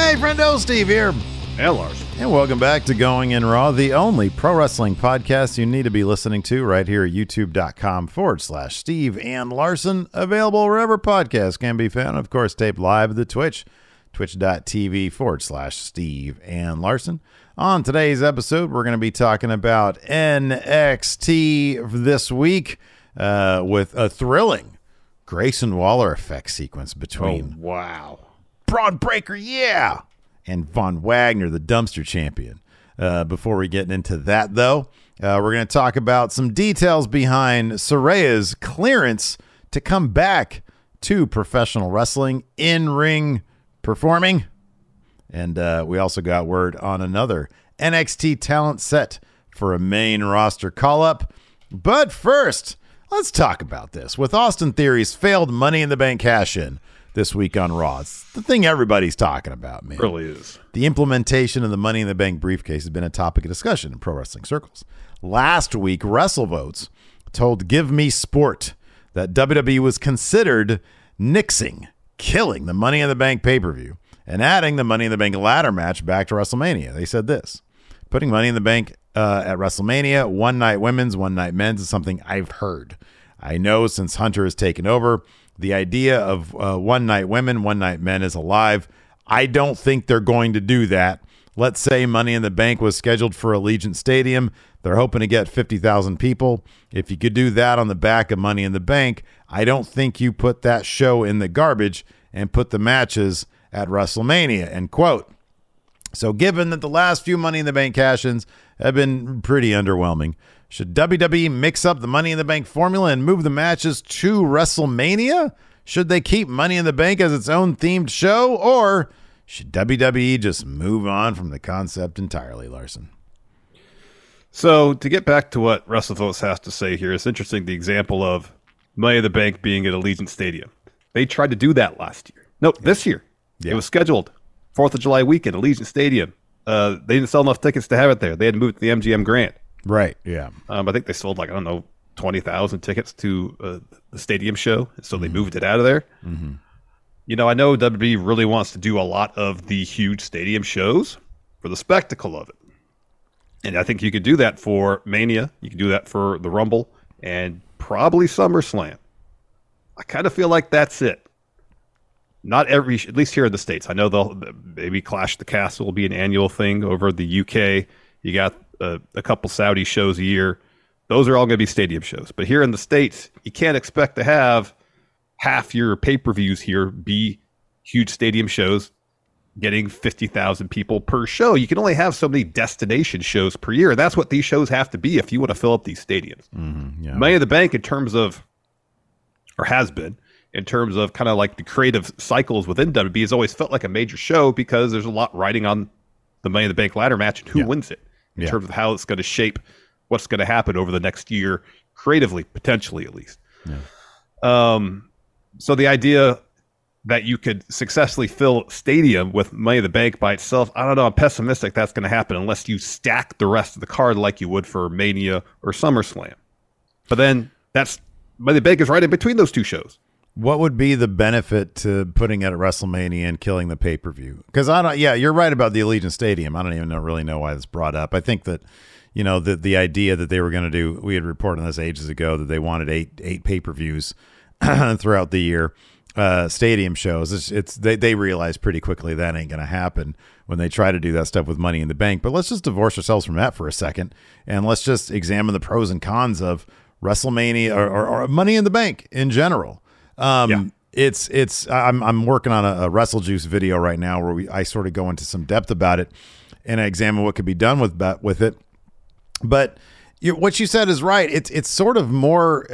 Hey, friendo, Steve here. And Lars. And welcome back to Going in Raw, the only pro wrestling podcast you need to be listening to right here at youtube.com forward slash Steve and Larson. Available wherever podcasts can be found. Of course, taped live at the Twitch, twitch.tv forward slash Steve and Larson. On today's episode, we're going to be talking about NXT this week uh, with a thrilling Grayson Waller effect sequence between Oh, wow. Bron Breakker, yeah, and Von Wagner, the dumpster champion. Uh, before we get into that, though, uh, we're going to talk about some details behind Saraya's clearance to come back to professional wrestling in ring performing. And uh, we also got word on another NXT talent set for a main roster call up. But first, let's talk about this. With Austin Theory's failed Money in the Bank cash in this week on Raw, it's the thing everybody's talking about, man. really is. The implementation of the Money in the Bank briefcase has been a topic of discussion in pro wrestling circles. Last week, WrestleVotes told Give Me Sport that WWE was considered nixing, killing the Money in the Bank pay per view and adding the Money in the Bank ladder match back to WrestleMania. They said this putting Money in the Bank uh, at WrestleMania, one night women's, one night men's, is something I've heard. I know since Hunter has taken over, the idea of uh, one night women, one night men is alive. I don't think they're going to do that. Let's say Money in the Bank was scheduled for Allegiant Stadium. They're hoping to get 50,000 people. If you could do that on the back of Money in the Bank, I don't think you put that show in the garbage and put the matches at WrestleMania. End quote. So, given that the last few Money in the Bank cash ins have been pretty underwhelming, should WWE mix up the Money in the Bank formula and move the matches to WrestleMania? Should they keep Money in the Bank as its own themed show? Or should WWE just move on from the concept entirely, Larson? So to get back to what WrestleVotes has to say here, it's interesting the example of Money in the Bank being at Allegiant Stadium. They tried to do that last year. Nope, this year. Yeah. It was scheduled Fourth of July weekend, Allegiant Stadium. Uh, they didn't sell enough tickets to have it there. They had to move it to the MGM Grand. Right. Yeah. Um, I think they sold like I don't know twenty thousand tickets to uh, the stadium show, so they moved it out of there. You know, I know WWE really wants to do a lot of the huge stadium shows for the spectacle of it, and I think you could do that for Mania. You could do that for the Rumble and probably SummerSlam. I kind of feel like that's it. Not every, at least here in the states. I know they'll maybe Clash the Castle will be an annual thing over the UK. You got a, a couple Saudi shows a year. Those are all going to be stadium shows. But here in the states, you can't expect to have half your pay per views here be huge stadium shows, getting fifty thousand people per show. You can only have so many destination shows per year. That's what these shows have to be if you want to fill up these stadiums. Mm-hmm, yeah. Money in the Bank, in terms of, or has been, in terms of kind of like the creative cycles within WB, has always felt like a major show because there's a lot riding on the Money in the Bank ladder match and who Yeah. wins it in Yeah. terms of how it's going to shape what's going to happen over the next year creatively, potentially at least. Um, so the idea that you could successfully fill stadium with Money in the Bank by itself, I don't know. I'm pessimistic that's going to happen unless you stack the rest of the card like you would for Mania or SummerSlam. But then that's Money in the Bank is right in between those two shows. What would be the benefit to putting it at WrestleMania and killing the pay per view? Because I don't. Yeah, you're right about the Allegiant Stadium. I don't even know, really know why this brought up. I think that you know the the idea that they were going to do. We had reported on this ages ago that they wanted eight eight pay per views throughout the year. Uh, stadium shows. It's, it's they they realize pretty quickly that ain't going to happen when they try to do that stuff with Money in the Bank. But let's just divorce ourselves from that for a second and let's just examine the pros and cons of WrestleMania or, or, or Money in the Bank in general. Um, Yeah. It's it's I'm I'm working on a, a Wrestle Juice video right now where we I sort of go into some depth about it and I examine what could be done with with it. But you, what you said is right. It's it's sort of more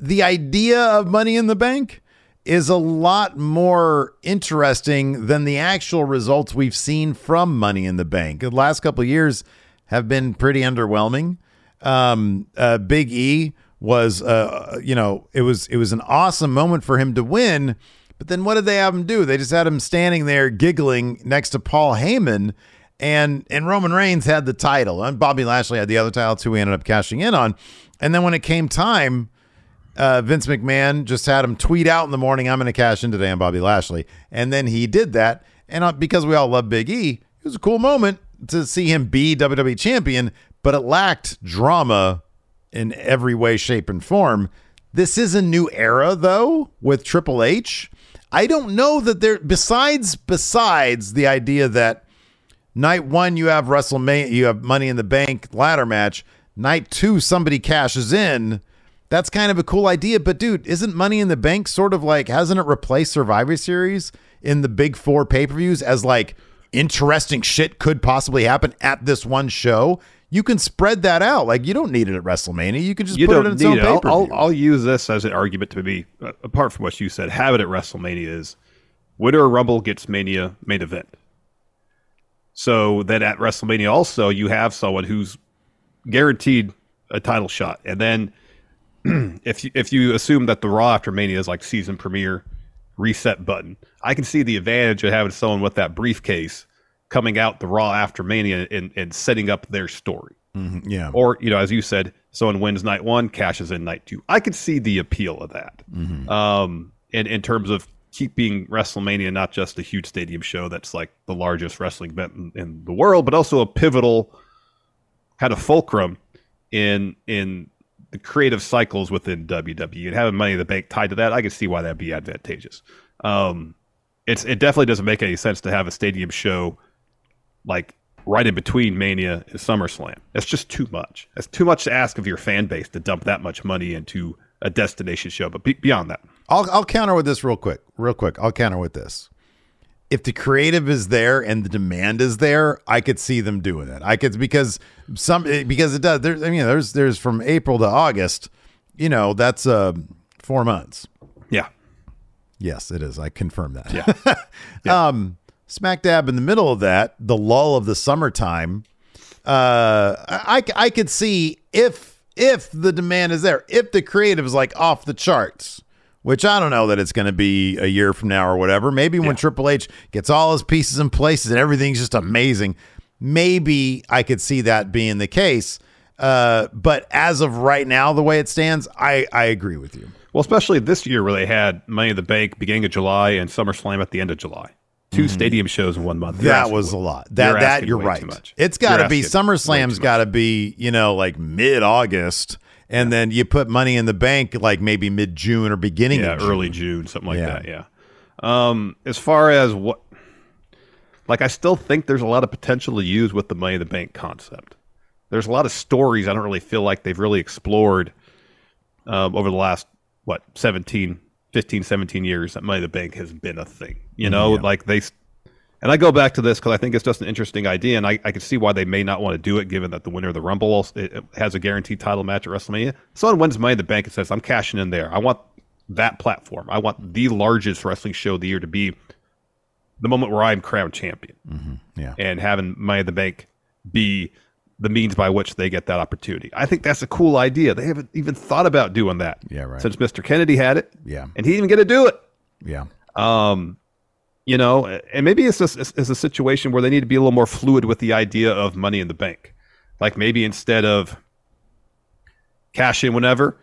the idea of Money in the Bank is a lot more interesting than the actual results we've seen from Money in the Bank. The last couple of years have been pretty underwhelming. Um, uh, Big E was, uh, you know, it was it was an awesome moment for him to win. But then what did they have him do? They just had him standing there giggling next to Paul Heyman, and and Roman Reigns had the title, and Bobby Lashley had the other title too. We ended up cashing in on. And then when it came time, uh, Vince McMahon just had him tweet out in the morning, "I'm going to cash in today on Bobby Lashley," and then he did that. And uh, because we all love Big E, it was a cool moment to see him be WWE champion, but it lacked drama in every way, shape, and form. This is a new era, though, with Triple H. I don't know that there. Besides, besides the idea that night one you have WrestleMania, you have Money in the Bank ladder match. Night two, somebody cashes in. That's kind of a cool idea, but dude, isn't Money in the Bank sort of like hasn't it replaced Survivor Series in the big four pay per views as like interesting shit could possibly happen at this one show? You can spread that out. Like you don't need it at WrestleMania. You can just You put don't it in its own it. I'll, I'll. I'll use this as an argument to me, uh, apart from what you said, have it at WrestleMania is winner Rumble gets Mania main event. So then at WrestleMania also you have someone who's guaranteed a title shot, and then if you, if you assume that the Raw after Mania is like season premiere reset button, I can see the advantage of having someone with that briefcase coming out the Raw after Mania and, and setting up their story. yeah. Or, you know, as you said, someone wins night one, cashes in night two. I could see the appeal of that. Um, in, in terms of keeping WrestleMania not just a huge stadium show that's like the largest wrestling event in, in the world, but also a pivotal kind of fulcrum in in the creative cycles within WWE and having Money in the Bank tied to that, I can see why that'd be advantageous. Um, it's it definitely doesn't make any sense to have a stadium show like right in between Mania and SummerSlam. That's just too much. That's too much to ask of your fan base to dump that much money into a destination show. But be- beyond that, I'll I'll counter with this real quick, real quick. I'll counter with this. If the creative is there and the demand is there, I could see them doing it. I could because some because it does. There's I mean there's there's from April to August. You know that's uh four months. yeah, Yes, it is. I confirm that. yeah, um, smack dab in the middle of that, the lull of the summertime. Uh, I I could see if if the demand is there, if the creative is like off the charts, which I don't know that it's going to be a year from now or whatever. Maybe when Triple H gets all his pieces in places and everything's just amazing, maybe I could see that being the case. Uh, but as of right now, the way it stands, I I agree with you. Well, especially this year where they had Money in the Bank beginning of July and SummerSlam at the end of July. 2 stadium shows in one month. You're. That was way- a lot. That that you're right. It's got to be SummerSlam's got to be you know like mid August, and then you put Money in the Bank like maybe mid June or beginning. yeah, of June. early June, something like Yeah. that. Yeah. Um, as far as what, like, I still think there's a lot of potential to use with the Money in the Bank concept. There's a lot of stories I don't really feel like they've really explored um, over the last what 17, 15, 17 years that Money in the Bank has been a thing. You mm-hmm. know, like they. And I go back to this because I think it's just an interesting idea, and I, I can see why they may not want to do it, given that the winner of the Rumble also, it, it has a guaranteed title match at WrestleMania. Someone wins Money in the Bank and says, "I'm cashing in there. I want that platform. I want the largest wrestling show of the year to be the moment where I'm crowned champion, mm-hmm. Yeah. and having Money in the Bank be the means by which they get that opportunity. I think that's a cool idea. They haven't even thought about doing that. Yeah, right. Since Mr. Kennedy had it. Yeah. And he didn't even get to do it. Yeah. Um, you know, and maybe it's just it's, it's a situation where they need to be a little more fluid with the idea of money in the bank. Like maybe instead of cash in whenever,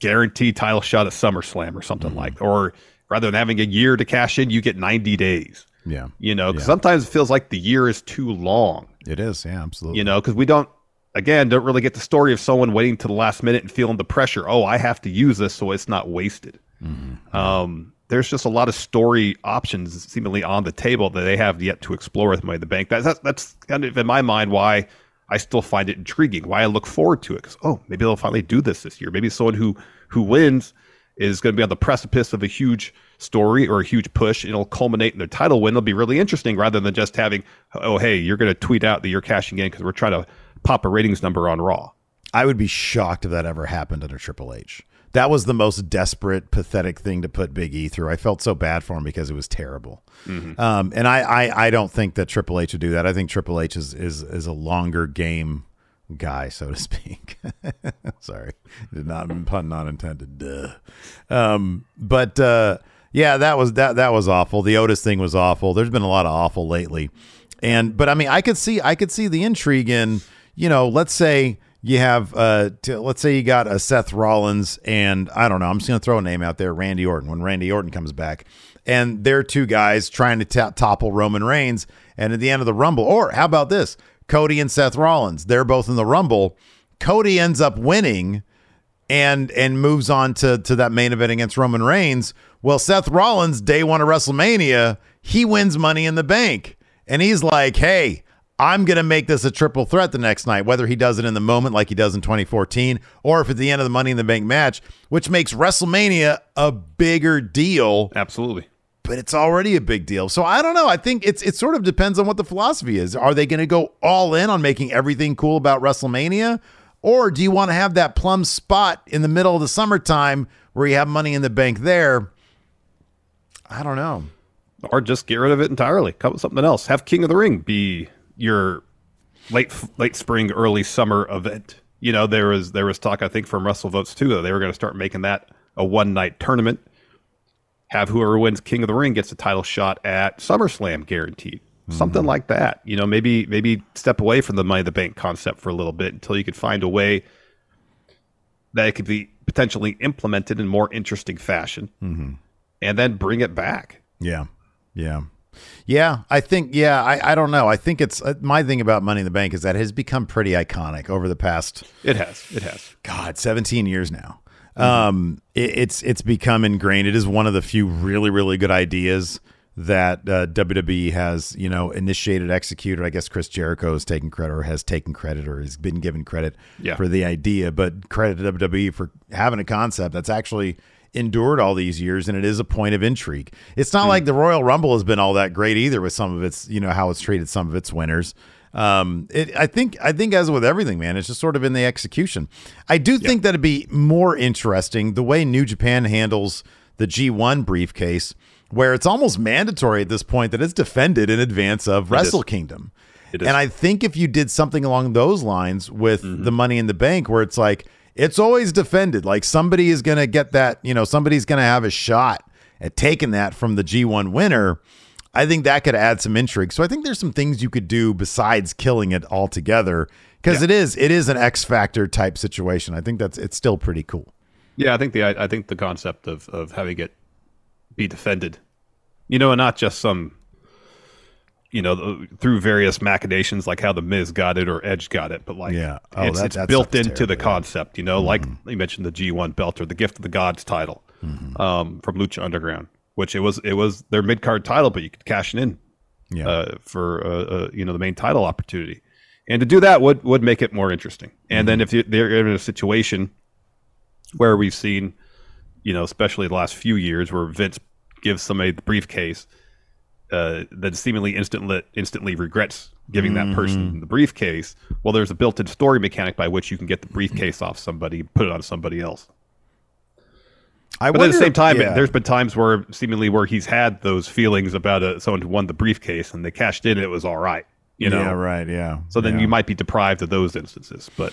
guaranteed title shot at SummerSlam or something Mm-hmm. like, or rather than having a year to cash in, you get 90 days. Yeah. You know, 'cause Yeah. sometimes it feels like the year is too long. It is. Yeah, absolutely. You know, because we don't, again, don't really get the story of someone waiting to the last minute and feeling the pressure. Oh, I have to use this so it's not wasted. Um, there's just a lot of story options seemingly on the table that they have yet to explore with Money in the Bank. That's that's, that's kind of in my mind why I still find it intriguing. Why I look forward to it because oh, maybe they'll finally do this this year. Maybe someone who who wins is going to be on the precipice of a huge story or a huge push. It'll culminate in their title win. It'll be really interesting rather than just having oh hey, you're going to tweet out that you're cashing in because we're trying to pop a ratings number on Raw. I would be shocked if that ever happened under Triple H. That was the most desperate, pathetic thing to put Big E through. I felt so bad for him because it was terrible. Um, and I, I, I don't think that Triple H would do that. I think Triple H is is, is a longer game guy, so to speak. Sorry, did not pun not intended. Duh. Um, but uh, yeah, that was that that was awful. The Otis thing was awful. There's been a lot of awful lately, and but I mean, I could see I could see the intrigue in you know, let's say you have uh t- let's say you got a Seth Rollins and I don't know, I'm just going to throw a name out there, Randy Orton when Randy Orton comes back and they're two guys trying to to- topple Roman Reigns and at the end of the Rumble or how about this? Cody and Seth Rollins, they're both in the Rumble. Cody ends up winning and and moves on to to that main event against Roman Reigns. Well, Seth Rollins, day one of WrestleMania, he wins Money in the Bank, and he's like, "Hey, I'm gonna make this a triple threat the next night." Whether he does it in the moment like he does in 2014, or if at the end of the Money in the Bank match, which makes WrestleMania a bigger deal Absolutely. but it's already a big deal. So I don't know. I think it's it sort of depends on what the philosophy is. Are they going to go all in on making everything cool about WrestleMania, or do you want to have that plum spot in the middle of the summertime where you have Money in the Bank there? I don't know. or just get rid of it entirely. Come with something else. Have King of the Ring be your late late spring, early summer event. You know, there was there was talk I think from Russell WrestleVotes too that they were going to start making that a one night tournament. Have whoever wins King of the Ring gets a title shot at SummerSlam guaranteed. Something like that. You know, maybe maybe step away from the Money in the Bank concept for a little bit until you could find a way that it could be potentially implemented in more interesting fashion, and then bring it back. Yeah, yeah, yeah. I think yeah. I I don't know. I think it's uh, my thing about Money in the Bank is that it has become pretty iconic over the past It has. It has. God, 17 years now. Um, it, it's it's become ingrained. It is one of the few really really good ideas that uh, WWE has you know initiated, executed. I guess Chris Jericho has taken credit or has taken credit or has been given credit Yeah. for the idea, but credit to WWE for having a concept that's actually endured all these years and it is a point of intrigue. It's not like the Royal Rumble has been all that great either with some of its, you know, how it's treated some of its winners. Um, it, I think, I think as with everything, man, it's just sort of in the execution. I do think that it'd be more interesting the way New Japan handles the G1 briefcase, where it's almost mandatory at this point that it's defended in advance of Wrestle Kingdom. It is. And I think if you did something along those lines with mm-hmm. the money in the bank, where it's like, it's always defended, like somebody is going to get that, you know, somebody's going to have a shot at taking that from the G1 winner. I think that could add some intrigue. So I think there's some things you could do besides killing it altogether because it is it is an X factor type situation. I think that's it's still pretty cool. Yeah, I think the I, I think the concept of of having it be defended, you know, and not just some, you know, the- through various machinations like how the Miz got it or Edge got it, but like Yeah. Oh, it's, that- it's that built into the terrible, yeah. concept. You know, like you mentioned the G1 belt or the Gift of the Gods title Mm-hmm. um, from Lucha Underground, which it was it was their mid card title, but you could cash it in Yeah. uh, for uh, uh, you know the main title opportunity, and to do that would would make it more interesting. And then if you, they're in a situation where we've seen, you know, especially the last few years, where Vince gives somebody the briefcase, uh, that seemingly instantly instantly regrets giving that person the briefcase. Well, there's a built-in story mechanic by which you can get the briefcase off somebody, put it on somebody else. I But at the same time, yeah. there's been times where seemingly where he's had those feelings about uh someone who won the briefcase and they cashed in and it was all right. You know, yeah, right, yeah. so then yeah. you might be deprived of those instances. But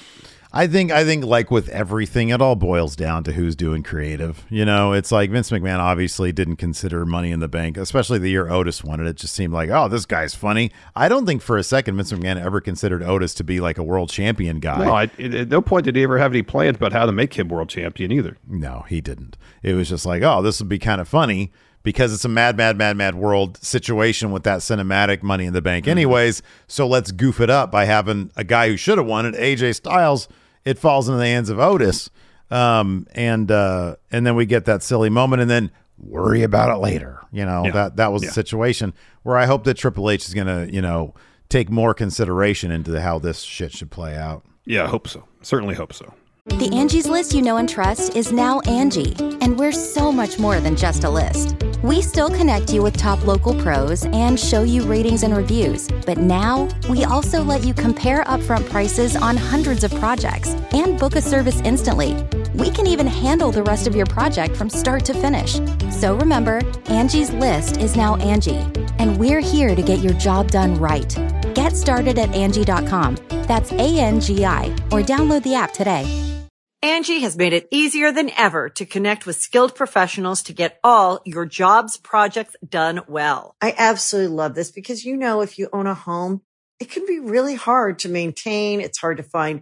I think I think like with everything, it all boils down to who's doing creative. You know, it's like Vince McMahon obviously didn't consider Money in the Bank, especially the year Otis won it. It just seemed like, oh, this guy's funny. I don't think for a second Vince McMahon ever considered Otis to be like a world champion guy. no, I, at no point did he ever have any plans about how to make him world champion either. No, he didn't. It was just like, oh, this would be kind of funny because it's a mad, mad, mad, mad world situation with that cinematic money in the bank, mm-hmm. anyways. So let's goof it up by having a guy who should have won it, AJ Styles. It falls into the hands of Otis, um, and uh, and then we get that silly moment, and then worry about it later. You know Yeah. that that was Yeah. the situation where I hope that Triple H is gonna, you know, take more consideration into how this shit should play out. Yeah, I hope so. Certainly hope so. The Angie's list you know and trust is now Angie, and we're so much more than just a list. We still connect you with top local pros and show you ratings and reviews, but now we also let you compare upfront prices on hundreds of projects and book a service instantly. We can even handle the rest of your project from start to finish. So remember, Angie's list is now Angie, and we're here to get your job done right. Get started at Angie.com. That's A N G I, or download the app today. Angie has made it easier than ever to connect with skilled professionals to get all your jobs projects done well. I absolutely love this because, you know, if you own a home, it can be really hard to maintain. It's hard to find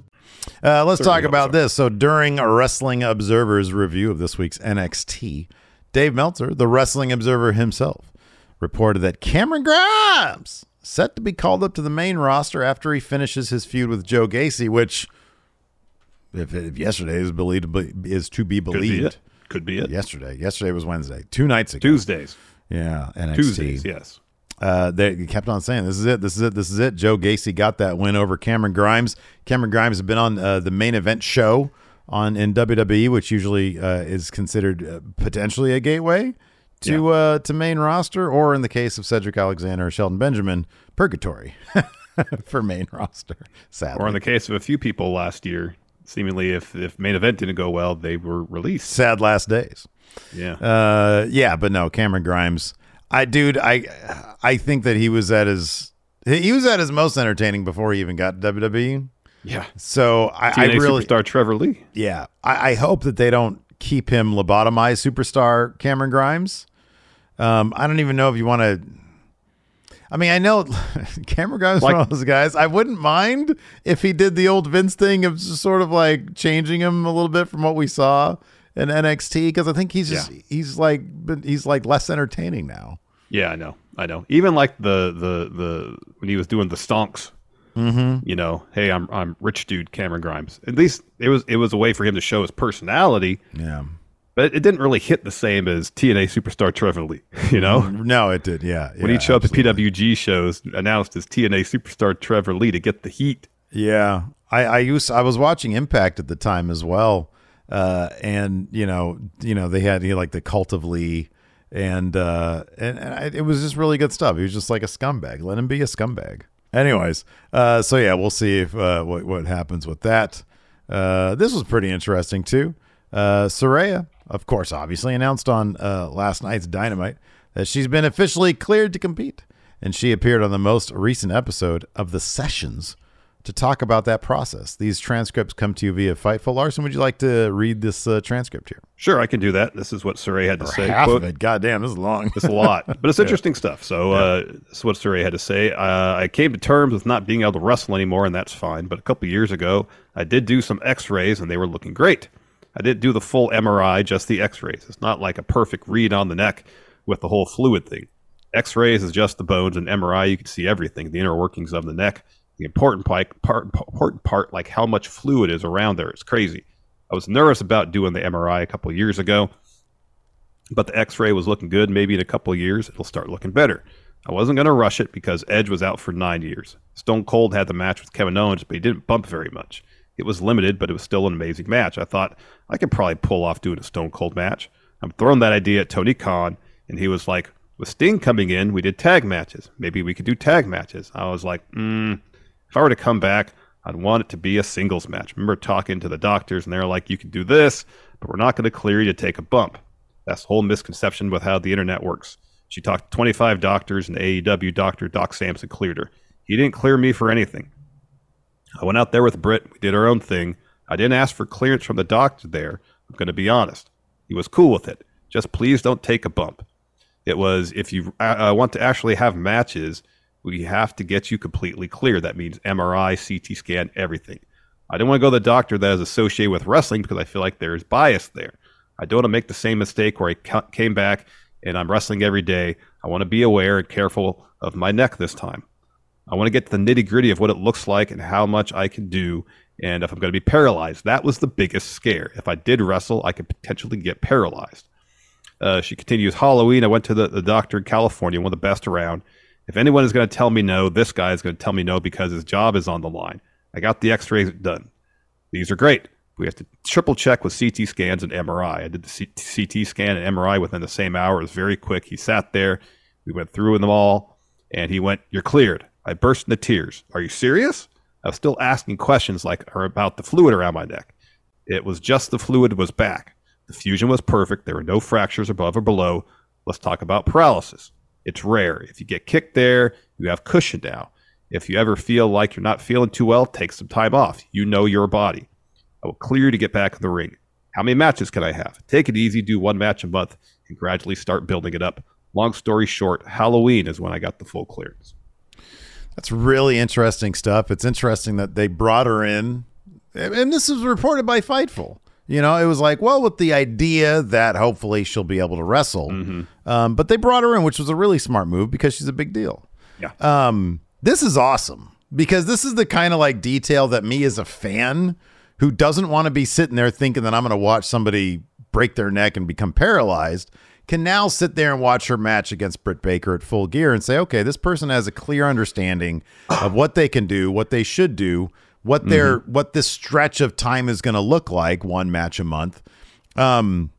Uh, let's talk about this. So, during a Wrestling Observer's review of this week's NXT, Dave Meltzer, the Wrestling Observer himself, reported that Cameron Grimes set to be called up to the main roster after he finishes his feud with Joe Gacy, which, if, if yesterday is believed to be, is to be Could be believed. Could be it. yesterday, yesterday was Wednesday, two nights ago, Tuesdays. yeah, NXT. Tuesdays, yes. Uh, they kept on saying, "This is it. This is it. This is it." Joe Gacy got that win over Cameron Grimes. Cameron Grimes has been on uh, the main event show on in WWE, which usually uh, is considered uh, potentially a gateway to uh, to main roster, or in the case of Cedric Alexander or Shelton Benjamin, purgatory for main roster. Sadly, Or in the case of a few people last year, seemingly if if main event didn't go well, they were released. sad last days. Yeah. Uh, yeah, but no, Cameron Grimes. I, dude, I, I think that he was at his, he was at his most entertaining before he even got to WWE. yeah. So I, I really, superstar Trevor Lee. yeah, I, I hope that they don't keep him lobotomized superstar Cameron Grimes. Um, I don't even know if you want to. I mean, I know Cameron Grimes is Like- one of those guys. I wouldn't mind if he did the old Vince thing of just sort of like changing him a little bit from what we saw in NXT because I think he's just Yeah. he's like he's like less entertaining now. Yeah, I know. I know. Even like the the the when he was doing the stonks, Mm-hmm. you know, hey, I'm I'm rich dude Cameron Grimes. At least it was it was a way for him to show his personality, Yeah. but it didn't really hit the same as TNA superstar Trevor Lee. You know, No, it did. Yeah. when he showed show up at. PWG shows announced as TNA superstar Trevor Lee to get the heat. Yeah, I, I used I was watching Impact at the time as well, uh, and you know, you know, they had you know, like the cult of Lee, and uh, and, and I, it was just really good stuff. He was just like a scumbag. Let him be a scumbag. Anyways, uh, so yeah, we'll see if uh, what what happens with that. Uh, this was pretty interesting too. Uh, Saraya, of course, obviously announced on uh, last night's Dynamite that she's been officially cleared to compete, and she appeared on the most recent episode of The Sessions to talk about that process. These transcripts come to you via Fightful. Larson, would you like to read this uh, transcript here? Sure, I can do that. This is what Saraya had to Or say. half Quote, of it. God damn, this is long. It's a lot, but it's interesting stuff. So, uh, this is what Saraya had to say. Uh, I came to terms with not being able to wrestle anymore, and that's fine. But a couple years ago, I did do some x rays, and they were looking great. I didn't do the full MRI, just the x rays. It's not like a perfect read on the neck with the whole fluid thing. X rays is just the bones, and MRI, you can see everything the inner workings of the neck. The important part, part, important part, like how much fluid is around there, it's crazy. I was nervous about doing the MRI a couple years ago but the x-ray was looking good. Maybe in a couple years it'll start looking better. I wasn't going to rush it because edge was out for nine years. Stone cold had the match with kevin owens but he didn't bump very much. It was limited but it was still an amazing match. I thought i could probably pull off doing a stone cold match. I'm throwing that idea at tony khan and he was like with sting coming in we did tag matches. Maybe we could do tag matches. I was like mm, if i were to come back i'd want it to be a singles match remember talking to the doctors and they're like you can do this but we're not going to clear you to take a bump that's the whole misconception with how the internet works. She talked to 25 doctors, and AEW doctor Doc Sampson cleared her. He didn't clear me for anything. I went out there with Britt. We did our own thing. I didn't ask for clearance from the doctor there. I'm going to be honest. He was cool with it. Just please don't take a bump. It was if you uh, want to actually have matches, we have to get you completely clear. That means MRI, CT scan, everything. I don't want to go to the doctor that is associated with wrestling because I feel like there's bias there. I don't want to make the same mistake where I came back and I'm wrestling every day. I want to be aware and careful of my neck this time. I want to get to the nitty gritty of what it looks like and how much I can do, and if I'm going to be paralyzed. That was the biggest scare. If I did wrestle, I could potentially get paralyzed. Uh, she continues Halloween. I went to the, the doctor in California, one of the best around. If anyone is going to tell me no, this guy is going to tell me no because his job is on the line. I got the x rays done. These are great. We have to triple check with CT scans and MRI. I did the C- CT scan and MRI within the same hour. It was very quick. He sat there. We went through them all, and he went, "You're cleared." I burst into tears. Are you serious? I was still asking questions like or about the fluid around my neck. It was just the fluid was back. The fusion was perfect. There were no fractures above or below. Let's talk about paralysis. It's rare. If you get kicked there, you have cushion now. If you ever feel like you're not feeling too well, take some time off. You know your body. I will clear you to get back in the ring. How many matches can I have? Take it easy, do one match a month, and gradually start building it up. Long story short, Halloween is when I got the full clearance. That's really interesting stuff. It's interesting that they brought her in, and this was reported by Fightful. You know, it was like, well, with the idea that hopefully she'll be able to wrestle, Mm-hmm. um, but they brought her in, which was a really smart move because she's a big deal. Yeah. Um, this is awesome because this is the kind of like detail that me as a fan who doesn't want to be sitting there thinking that I'm going to watch somebody break their neck and become paralyzed can now sit there and watch her match against Britt Baker at full gear and say, okay, this person has a clear understanding of what they can do, what they should do, what their what this stretch of time is going to look like, one match a month. Um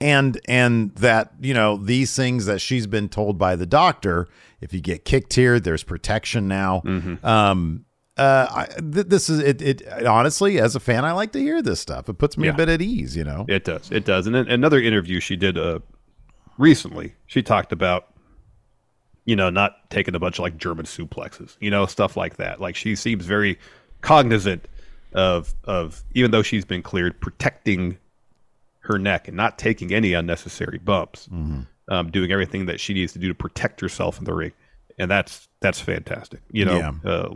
and and that you know these things that she's been told by the doctor if you get kicked here there's protection now um uh I, th- this is it, it honestly as a fan i like to hear this stuff it puts me a bit at ease you know It does. It does. And then another interview she did uh, recently, she talked about, you know, not taking a bunch of like German suplexes, you know, stuff like that. Like she seems very cognizant of of even though she's been cleared, protecting her neck and not taking any unnecessary bumps, um, doing everything that she needs to do to protect herself in the ring, and that's that's fantastic. You know, Yeah. uh,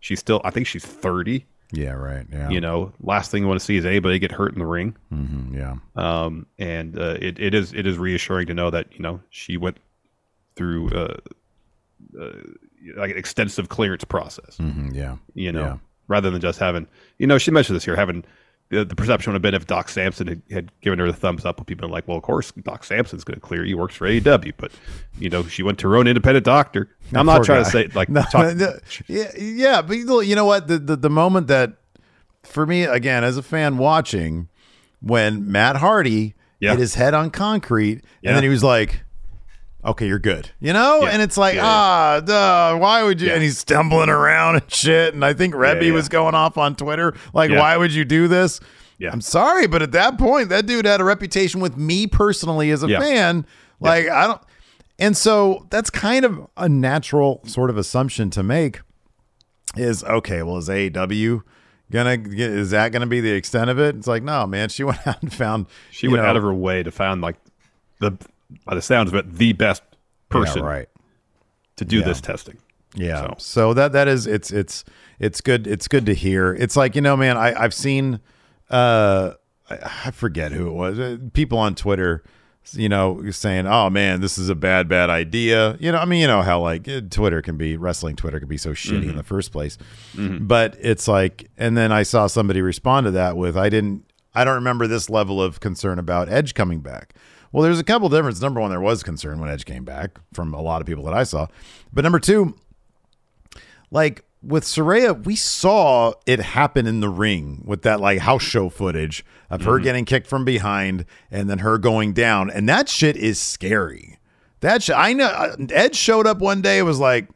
she's still. I think she's thirty. yeah right yeah You know, last thing you want to see is anybody get hurt in the ring Mhm, yeah um, and uh, it, it is it is reassuring to know that you know she went through uh, uh, like an extensive clearance process. Mhm, yeah You know. Rather than just having you know she mentioned this here having the, the perception would have been if Doc Sampson had, had given her the thumbs up, would people like, well, of course Doc Sampson's going to clear. He works for AEW, but you know she went to her own independent doctor. I'm not trying guy. to say like No, talk, no, yeah, yeah, but you know- you know what? The, the the moment that for me again as a fan watching when Matt Hardy Yeah. hit his head on concrete Yeah. and then he was like, okay, you're good. You know? Yeah. And it's like, Yeah, ah, duh, why would you? And he's stumbling around and shit. And I think Reby was going off on Twitter, like, why would you do this? Yeah. I'm sorry, but at that point, that dude had a reputation with me personally as a fan. Like, I don't. And so that's kind of a natural sort of assumption to make is okay, well, is AEW gonna get, is that gonna be the extent of it? It's like, no, man, she went out and found She went know- out of her way to find like the by the sounds of it the best person Yeah, right. to do Yeah. this testing. Yeah. So- So. that that is it's it's it's good it's good to hear. It's like, you know, man, I I've seen uh I, forget who it was. uh, People on Twitter you know, saying, "Oh man, this is a bad, bad idea." You know, I mean, you know how like uh, Twitter can be, wrestling Twitter can be so shitty in the first place. But it's like, and then I saw somebody respond to that with, "I didn't, I don't remember this level of concern about Edge coming back." Well, there's a couple differences. Number one, there was concern when Edge came back from a lot of people that I saw, but number two, like with Saraya, we saw it happen in the ring with that like house show footage of her getting kicked from behind and then her going down, and that shit is scary. That sh- I know. uh, Ed showed up one day. Was like,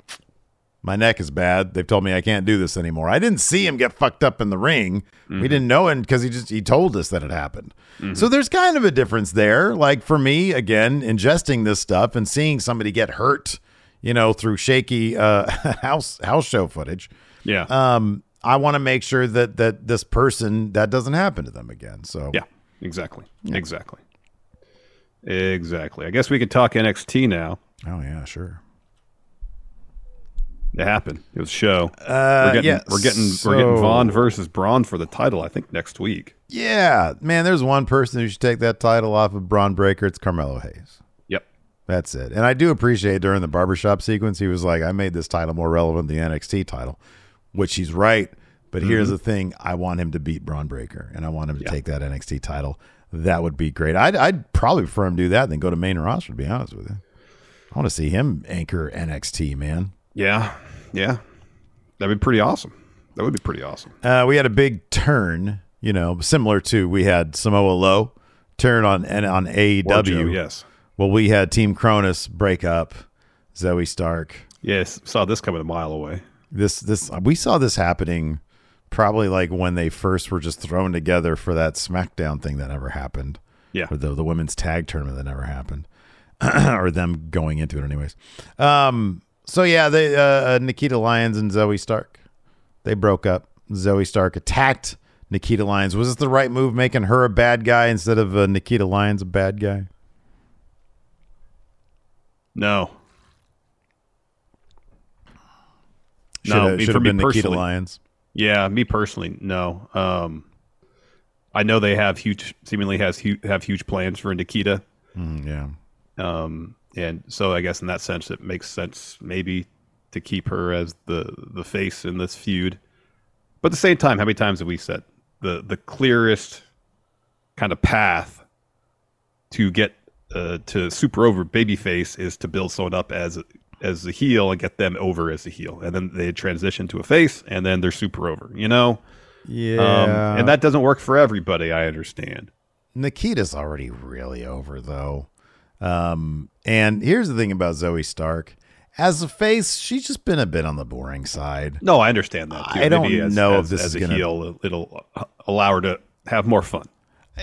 my neck is bad. They've told me I can't do this anymore. I didn't see him get fucked up in the ring. We didn't know him because he just he told us that it happened. So there's kind of a difference there. Like for me, again, ingesting this stuff and seeing somebody get hurt, you know, through shaky uh, house house show footage. Yeah. Um, I want to make sure that that this person that doesn't happen to them again. So yeah. Exactly. Exactly. Exactly. I guess we could talk NXT now. Oh yeah, sure. It happened. It was a show. Uh, we're getting yeah, we're getting we're getting so- Von versus Bron for the title. I think next week. Yeah, man. There's one person who should take that title off of Bron Breakker. It's Carmelo Hayes. Yep. That's it. And I do appreciate during the barbershop sequence, he was like, I made this title more relevant than the NXT title, which he's right. But here's the thing I want him to beat Bron Breakker, and I want him to Yeah. take that NXT title. That would be great. I'd, I'd probably prefer him do that than go to main roster, to be honest with you. I want to see him anchor NXT, man. Yeah. Yeah. That'd be pretty awesome. That would be pretty awesome. Uh, we had a big turn, you know, similar to we had Samoa Low turn on and on AEW. Yes. Well, we had Team Cronus break up. Zoey Stark. Yes. Saw this coming a mile away. This this we saw this happening probably like when they first were just thrown together for that SmackDown thing that never happened. Yeah. Or the the women's tag tournament that never happened. or them going into it anyways. Um so yeah, they uh, uh, Nikita Lyons and Zoey Stark. They broke up. Zoey Stark attacked Nikita Lyons. Was this the right move making her a bad guy instead of uh, Nikita Lyons a bad guy? No. Should No, have, should for have me been Nikita personally- Lyons. Yeah, me personally, no. Um, I know they have huge, seemingly has huge, have huge plans for Nikita, Mm, yeah. um, and so I guess in that sense, it makes sense maybe to keep her as the the face in this feud. But at the same time, how many times have we said the the clearest kind of path to get uh, to super over babyface is to build someone up as as a heel and get them over as a heel, and then they transition to a face, and then they're super over. You know. Yeah. Um, and that doesn't work for everybody, I understand. Nikita's already really over though. Um, and here's the thing about Zoey Stark. As a face, she's just been a bit on the boring side. No, I understand that. Too. I don't as, know as, if this as is a gonna- heel, it'll allow her to have more fun.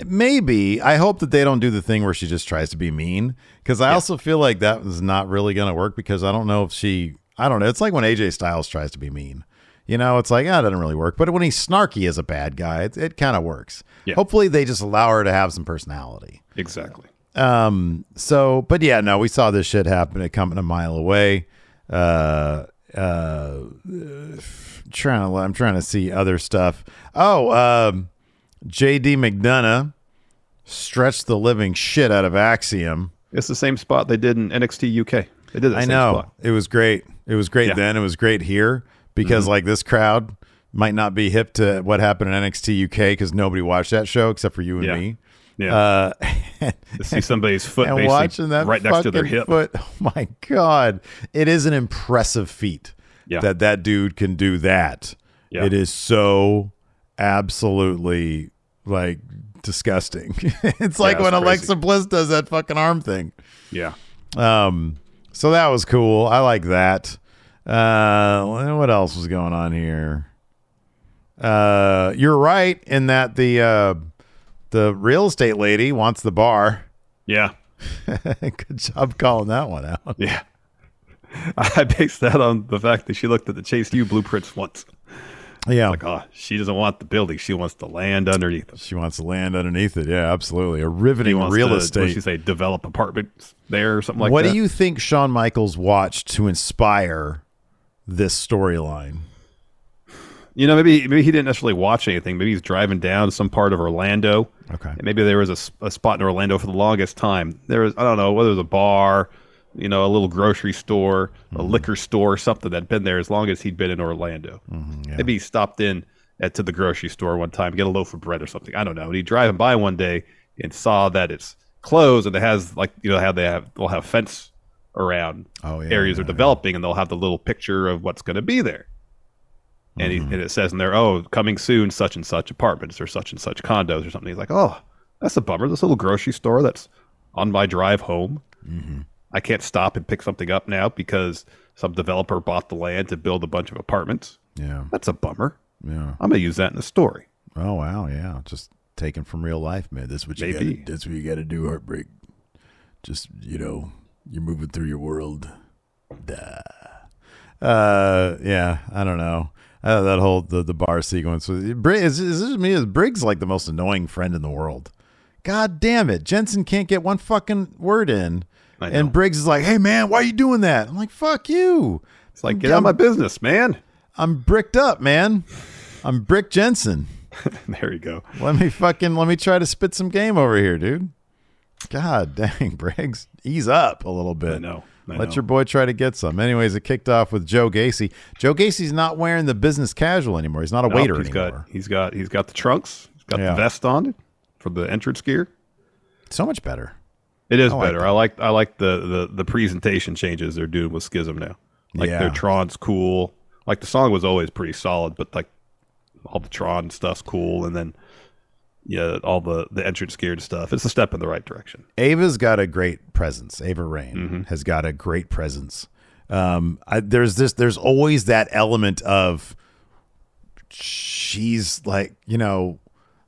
Maybe. I hope that they don't do the thing where she just tries to be mean. Because I also feel like that is not really going to work because I don't know if she, I don't know. It's like when AJ Styles tries to be mean. You know, it's like, ah, it doesn't really work. But when he's snarky as a bad guy, it, it kind of works. Yeah. Hopefully they just allow her to have some personality. Exactly. Um. So, but yeah, no, we saw this shit happen. It coming a mile away. Uh. Uh. Trying to. I'm trying to see other stuff. Oh. Um. J.D. McDonagh stretched the living shit out of Axiom. It's the same spot they did in NXT UK. They did I same know spot. it was great. It was great Yeah. then. It was great here because Mm-hmm. like this crowd might not be hip to what happened in NXT UK because nobody watched that show except for you and Yeah. me. Yeah. Uh, to see somebody's foot and watching that right next to their hip. Foot, oh my god, it is an impressive feat Yeah. that that dude can do that. Yeah. It is so absolutely like disgusting. it's like it's when crazy. Alexa Bliss does that fucking arm thing. Yeah. Um, so that was cool. I like that. Uh, what else was going on here? Uh, you're right in that the uh, the real estate lady wants the bar. Yeah. Good job calling that one out. Yeah. I based that on the fact that she looked at the Chase U blueprints once. Yeah. Like, oh, she doesn't want the building. She wants the land underneath it. She wants the land underneath it. Yeah, absolutely. A riveting real to, What estate. she say? Develop apartments there or something like what that. What do you think Shawn Michaels watched to inspire this storyline? You know, maybe maybe he didn't necessarily watch anything. Maybe he's driving down some part of Orlando. Okay. And maybe there was a, a spot in Orlando for the longest time. There was I don't know whether it was a bar, you know, a little grocery store, a Mm-hmm. liquor store, something that'd been there as long as he'd been in Orlando. Mm-hmm, Maybe he stopped in at to the grocery store one time, get a loaf of bread or something. I don't know. And he'd driving by one day and saw that it's closed and it has like you know how they have they'll have fence around Oh, yeah, areas yeah, are developing and they'll have the little picture of what's going to be there. And, Mm-hmm. he, and it says in there, oh, coming soon, such and such apartments or such and such condos or something. He's like, oh, that's a bummer. This little grocery store that's on my drive home. Mm-hmm. I can't stop and pick something up now because some developer bought the land to build a bunch of apartments. Yeah. That's a bummer. Yeah. I'm going to use that in the story. Oh wow, yeah. Just taken from real life, man. That's what you got. That's what you got to do. Heartbreak. Just you know, you're moving through your world. Duh. Uh, yeah. I don't know. Uh, that whole the, the bar sequence. is, is this me? Is Briggs like the most annoying friend in the world? God damn it! Jensen can't get one fucking word in, and Briggs is like, "Hey man, why are you doing that?" I'm like, "Fuck you." It's like, get out of my business, man. I'm bricked up, man. I'm Brick Jensen. there you go. Let me fucking let me try to spit some game over here, dude. God dang, Briggs, ease up a little bit. I know. Let your boy try to get some. Anyways, it kicked off with Joe Gacy. Joe Gacy's not wearing the business casual anymore. He's not a Nope, waiter he's anymore. got he's got he's got the trunks. He's got Yeah. the vest on for the entrance gear. So much better. It is I better. that. I like I like the, the the presentation changes they're doing with Schism now. Like Yeah. their Tron's cool. Like the song was always pretty solid, but like all the Tron stuff's cool, and then yeah, all the the entrance geared stuff. It's a step in the right direction. Ava's got a great presence. Ava Raine Mm-hmm. has got a great presence. Um, I, there's this. There's always that element of she's like you know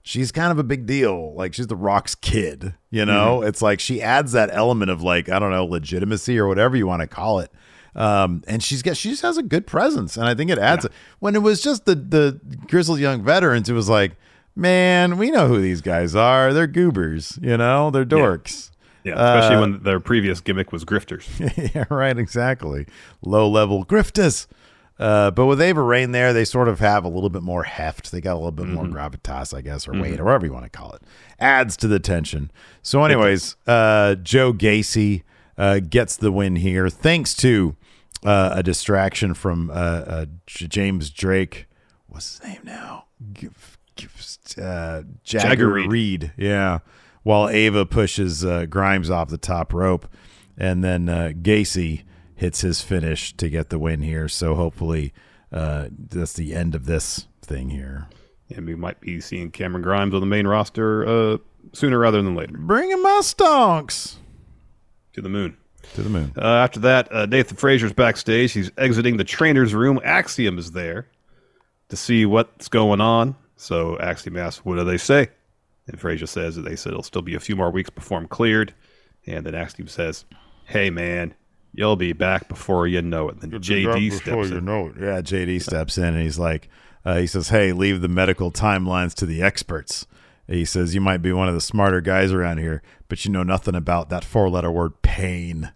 she's kind of a big deal. Like she's the Rock's kid. You know, Mm-hmm. it's like she adds that element of like I don't know legitimacy or whatever you want to call it. Um, and she's got she just has a good presence, and I think it adds. When it was just the the grizzled young veterans, it was like, man, we know who these guys are. They're goobers. You know, they're dorks. Yeah, especially Uh, when their previous gimmick was grifters. yeah, right, exactly. Low level grifters. Uh, but with Ava Raine there, they sort of have a little bit more heft. They got a little bit more gravitas, I guess, or weight, or whatever you want to call it. Adds to the tension. So, anyways, uh, Joe Gacy uh, gets the win here thanks to uh, a distraction from uh, uh, J- James Drake. What's his name now? Uh, Jagger, Jagger Reed. Reed. Yeah. While Ava pushes uh, Grimes off the top rope. And then uh, Gacy hits his finish to get the win here. So hopefully uh, that's the end of this thing here. and we might be seeing Cameron Grimes on the main roster uh, sooner rather than later. Bringing my stonks To the moon. to the moon. Uh, after that, uh, Nathan Frazer's backstage. He's exiting the trainer's room. Axiom is there to see what's going on. So Axiom asks, "What do they say?" And Frazer says that they said it'll still be a few more weeks before I'm cleared. And then Axiom says, "Hey man, you'll be back before you know it." Then JD steps in. know it. Yeah, JD steps in and he's like, uh, he says, "Hey, leave the medical timelines to the experts." He says, "You might be one of the smarter guys around here, but you know nothing about that four-letter word pain."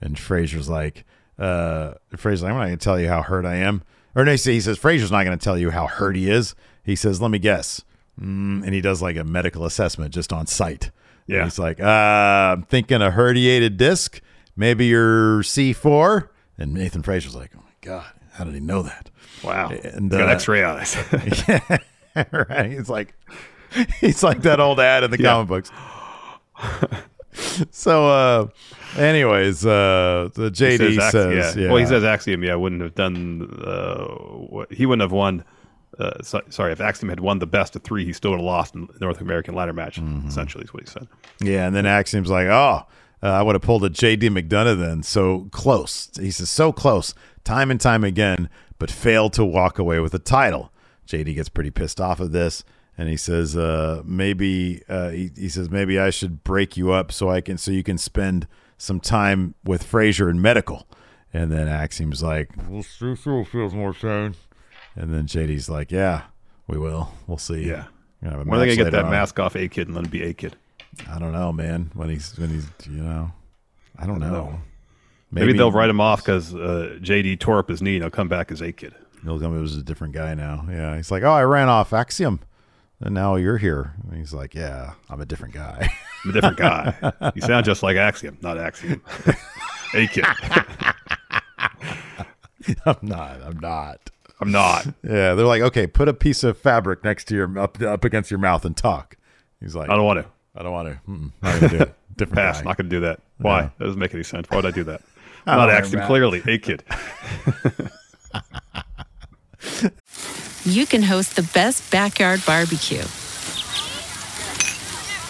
And Frazer's like, uh, like, "I'm not going to tell you how hurt I am." Or no, he says, he says Frazer's not going to tell you how hurt he is. He says, "Let me guess," mm, and he does like a medical assessment just on site. Yeah. And he's like, uh, "I'm thinking a herniated disc, maybe your C4." And Nathan Frazer's like, "Oh my god, how did he know that?" Wow, And, got uh, X-ray on it. right? He's like, he's like that old ad in the Yeah. comic books. so, uh, anyways, uh, the He JD Ax- says, yeah. Well, he says Axiom, yeah, I wouldn't have done. Uh, what, he wouldn't have won. Uh, so, sorry, if Axiom had won the best of three, he still would have lost in the North American ladder match. Mm-hmm. Essentially, is what he said. Yeah, and then Axiom's like, "Oh, Uh, I would have pulled a JD McDonagh then. So close. He says, so close, time and time again, but failed to walk away with a title. JD gets pretty pissed off of this. And he says, uh, maybe, uh, he, he says, maybe I should break you up so I can, so you can spend some time with Frazer and medical. And then Axiom's like, well, sure feels more sane. And then JD's like, yeah, we will. We'll see. Yeah. When are they gonna get that on. mask off A Kid and let him be A Kid? I don't know, man. When he's when he's you know, I don't, know. know. Maybe, they'll write him off because uh, JD tore up his knee and he'll come back as A Kid. He'll come. It was a different guy now. Yeah, he's like, oh, I ran off Axiom, and now you're here. And he's like, yeah, I'm a different guy. I'm a different guy. you sound just like Axiom, not Axiom. A Kid. I'm not. I'm not. I'm not. Yeah, they're like, okay, put a piece of fabric next to your up up against your mouth and talk. He's like, I don't want to. I don't want to. Mm-mm, not gonna do it. Different Pass. guy. Not going to do that. Why? No. That doesn't make any sense. Why would I do that? I don't not know, Axiom, Matt. clearly. A Kid. you can host the best backyard barbecue.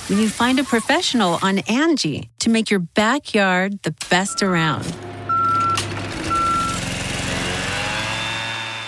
When you find a professional on Angie to make your backyard the best around.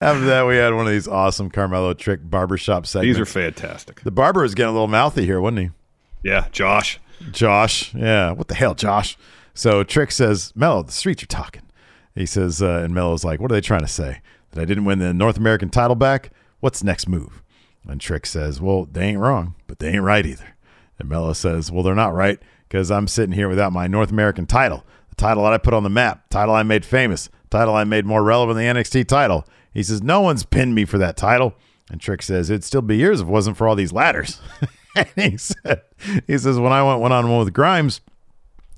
After that, we had one of these awesome Carmelo Trick barbershop segments. These are fantastic. The barber was getting a little mouthy here, wasn't he? Yeah, Josh. Josh. Yeah. What the hell, Josh? So Trick says, Melo, the streets are talking. He says, uh, and Melo's like, what are they trying to say? That I didn't win the North American title back? What's next move? And Trick says, well, they ain't wrong, but they ain't right either. And Melo says, well, they're not right because I'm sitting here without my North American title, the title that I put on the map, title I made famous, title I made more relevant than the NXT title. He says, no one's pinned me for that title. And Trick says, it'd still be yours if it wasn't for all these ladders. and he said, he says, when I went one on one with Grimes,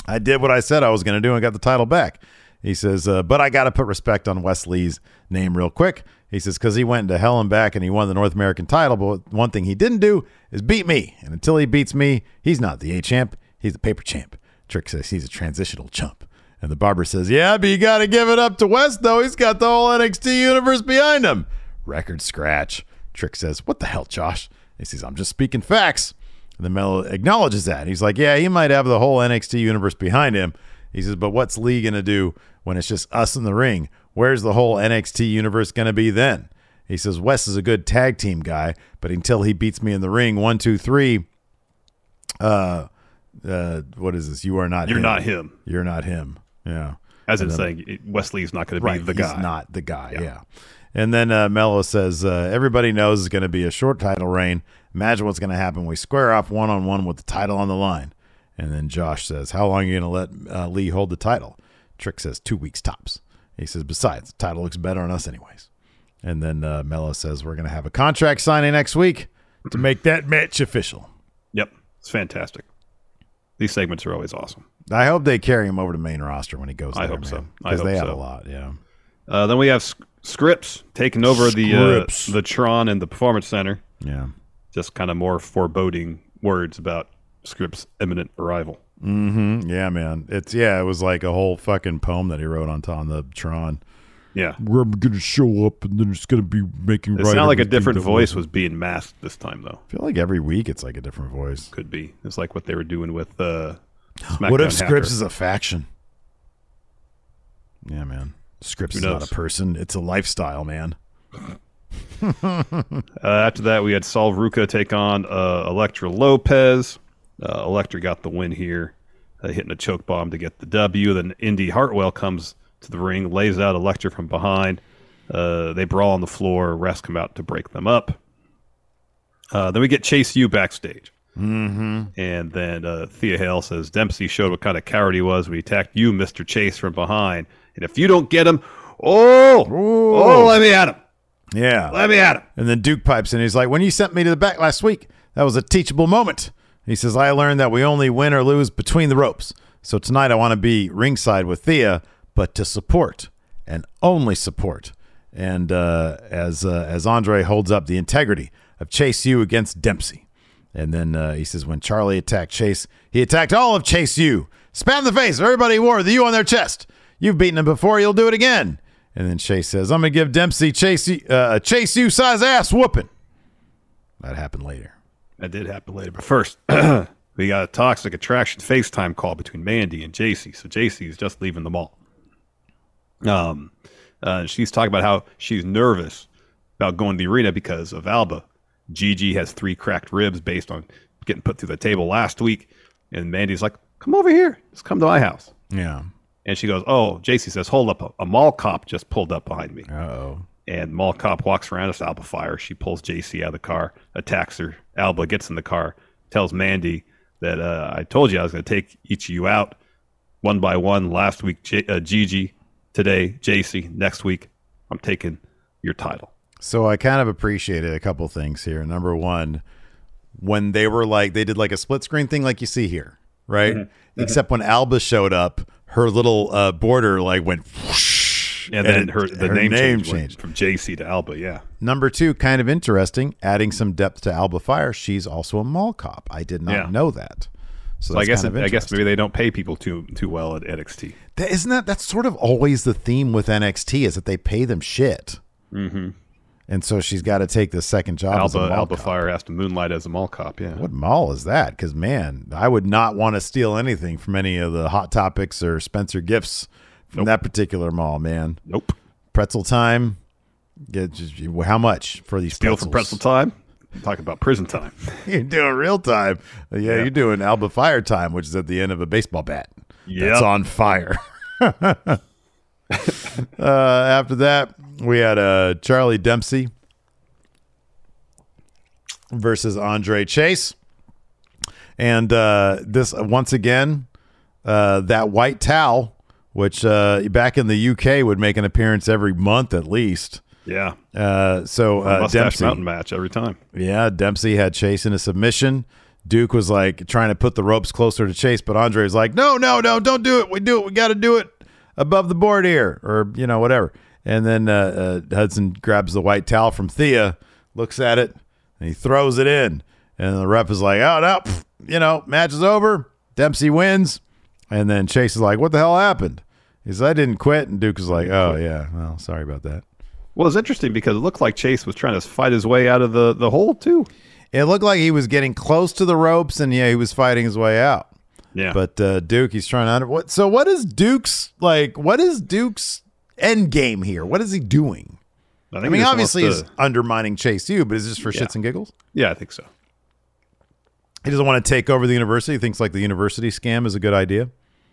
I did what I said I was going to do and got the title back. He says, uh, but I got to put respect on Wes Lee's name real quick. He says, because he went into hell and back and he won the North American title. But one thing he didn't do is beat me. And until he beats me, he's not the A champ. He's the paper champ. Trick says he's a transitional chump. And the barber says, yeah, but you got to give it up to West, though. He's got the whole NXT universe behind him. Record scratch. Trick says, what the hell, Josh? He says, I'm just speaking facts. And then Melo acknowledges that. He's like, yeah, he might have the whole NXT universe behind him. He says, but what's Lee going to do when it's just us in the ring? Where's the whole NXT universe going to be then? He says, Wes is a good tag team guy, but until he beats me in the ring, one, two, three, uh, uh, what is this? You are not You're him. not him. You're not him. Yeah. As in then- saying Wes Lee's not going to be right, the he's guy. not the guy. Yeah. And then uh, Melo says, uh, everybody knows it's going to be a short title reign. Imagine what's going to happen. We square off one on one with the title on the line. And then Josh says, How long are you going to let uh, Lee hold the title? Trick says, Two weeks tops. He says, Besides, the title looks better on us, anyways. And then uh, Melo says, We're going to have a contract signing next week to make that match official. Yep, it's fantastic. These segments are always awesome. I hope they carry him over to main roster when he goes I there. hope man, I Because they have a lot, yeah. Uh, then we have S- Scrypts taking over the uh, the Tron and the Performance Center. Yeah. Just kind of more foreboding words about Scrypts' imminent arrival. Mm-hmm. Yeah, man. It's yeah, it was like a whole fucking poem that he wrote on on the Tron. Yeah. Where I'm gonna show up and then it's gonna be making It right. sounded like a different voice was being masked this time, though. I feel like every week it's like a different voice. Could be. It's like what they were doing with uh, what if Scrypts Hacker. is a faction? Yeah, man. Scrypts is not a person; it's a lifestyle, man. Uh, after that, we had Sol Ruka take on uh, Electra Lopez. Uh, Electra got the win here, uh, hitting a choke bomb to get the W. Then Indy Hartwell comes to the ring, lays out Electra from behind. Uh, they brawl on the floor. Refs come out to break them up. Uh, then we get Chase U backstage. Mm-hmm. And then uh, Thea Hale says Dempsey showed what kind of coward he was when he attacked you, Mister Chase, from behind. And if you don't get him, oh, oh, let me at him. Yeah. Let me at him. And then Duke pipes in. He's like, When you sent me to the back last week, that was a teachable moment. He says, I learned that we only win or lose between the ropes. So tonight I want to be ringside with Thea, but to support and only support. And uh, as uh, as Andre holds up the integrity of Chase U against Dempsey. And then uh, he says, when Charlie attacked Chase, he attacked all of Chase U. Spat in the face of everybody who wore the U on their chest. You've beaten him before, you'll do it again. And then Chase says, I'm going to give Dempsey Chase, uh, a Chase U size ass whooping. That happened later. That did happen later. But first, we got a toxic attraction FaceTime call between Mandy and JC. So JC is just leaving the mall. Um, uh, she's talking about how she's nervous about going to the arena because of Alba. Gigi has three cracked ribs based on getting put through the table last week. And Mandy's like, come over here. Just come to my house. Yeah. And she goes, oh, JC says, hold up. A, a mall cop just pulled up behind me. Uh-oh. And mall cop walks around. It's Alba Fire. She pulls JC out of the car, attacks her. Alba gets in the car, tells Mandy that uh, I told you I was going to take each of you out one by one. Last week, J- uh, Gigi. Today, JC. Next week, I'm taking your title. So I kind of appreciated a couple things here. Number one, when they were like they did like a split screen thing like you see here, right? Mm-hmm. Except when Alba showed up, her little uh, border like went whoosh, And then it- her the name, change went changed. from JC to Alba. Yeah. Number two, kind of interesting, adding some depth to Alba Fire. She's also a mall cop. I did not Yeah. know that. So, So I guess kind of I guess maybe they don't pay people too too well at NXT. That, isn't that that's sort of always the theme with NXT is that they pay them shit, Mm-hmm. And so she's got to take the second job. as a Alba mall Alba cop. Fire has to moonlight as a mall cop. Yeah. What mall is that? Because man, I would not want to steal anything from any of the Hot Topics or Spencer Gifts from that particular mall. Man, Nope. pretzel time. Get just, how much for these Steal pretzels? from pretzel time. I'm talking about prison time. You're doing real time. Yeah, Yeah. you're doing Alba Fire time, which is at the end of a baseball bat. Yep. That's on fire. uh, after that, we had uh, Charlie Dempsey versus Andre Chase. And uh, this, once again, uh, that white towel, which uh, back in the UK would make an appearance every month at least. Yeah. Uh, so uh, Dempsey, Mountain match every time. yeah, Dempsey had Chase in a submission. Duke was like trying to put the ropes closer to Chase, but Andre was like, "No, no, no, don't do it. We do it. We got to do it above the board here, or you know, whatever." And then uh, uh, Hudson grabs the white towel from Thea, looks at it, and he throws it in. And the ref is like, "Oh no, pff, you know, match is over. Dempsey wins." And then Chase is like, "What the hell happened?" He says, "I didn't quit." And Duke is like, "Oh yeah, well, sorry about that." Well, it's interesting because it looked like Chase was trying to fight his way out of the, the hole too. It looked like he was getting close to the ropes, and yeah, he was fighting his way out. Yeah. But uh, Duke, he's trying to. What? So what is Duke's like? What is Duke's end game here? What is he doing? I, I, mean, obviously wants he's undermining Chase U, but is this for Yeah. shits and giggles? yeah, I think so. He doesn't want to take over the university. He thinks like the university scam is a good idea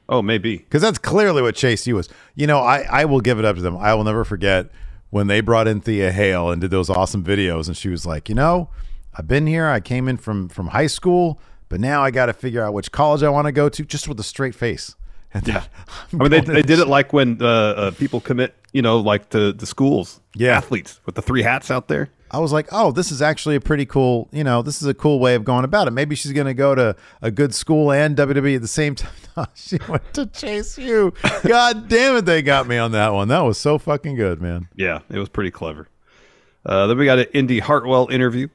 Oh, maybe. because that's clearly what Chase U was. You know, I I will give it up to them. I will never forget when they brought in Thea Hale and did those awesome videos, and she was like, you know, I've been here. I came in from from high school, but now I got to figure out which college I want to go to, just with a straight face. And Yeah. I'm mean, they, they did it like when uh, uh, people commit, you know, like to the schools. Yeah. Athletes with the three hats out there. I was like, oh, this is actually a pretty cool, you know, this is a cool way of going about it. Maybe she's going to go to a good school and WWE at the same time. No, she went to chase you. God damn it, they got me on that one. That was so fucking good, man. Yeah, it was pretty clever. Uh, then we got an Indy Hartwell interview.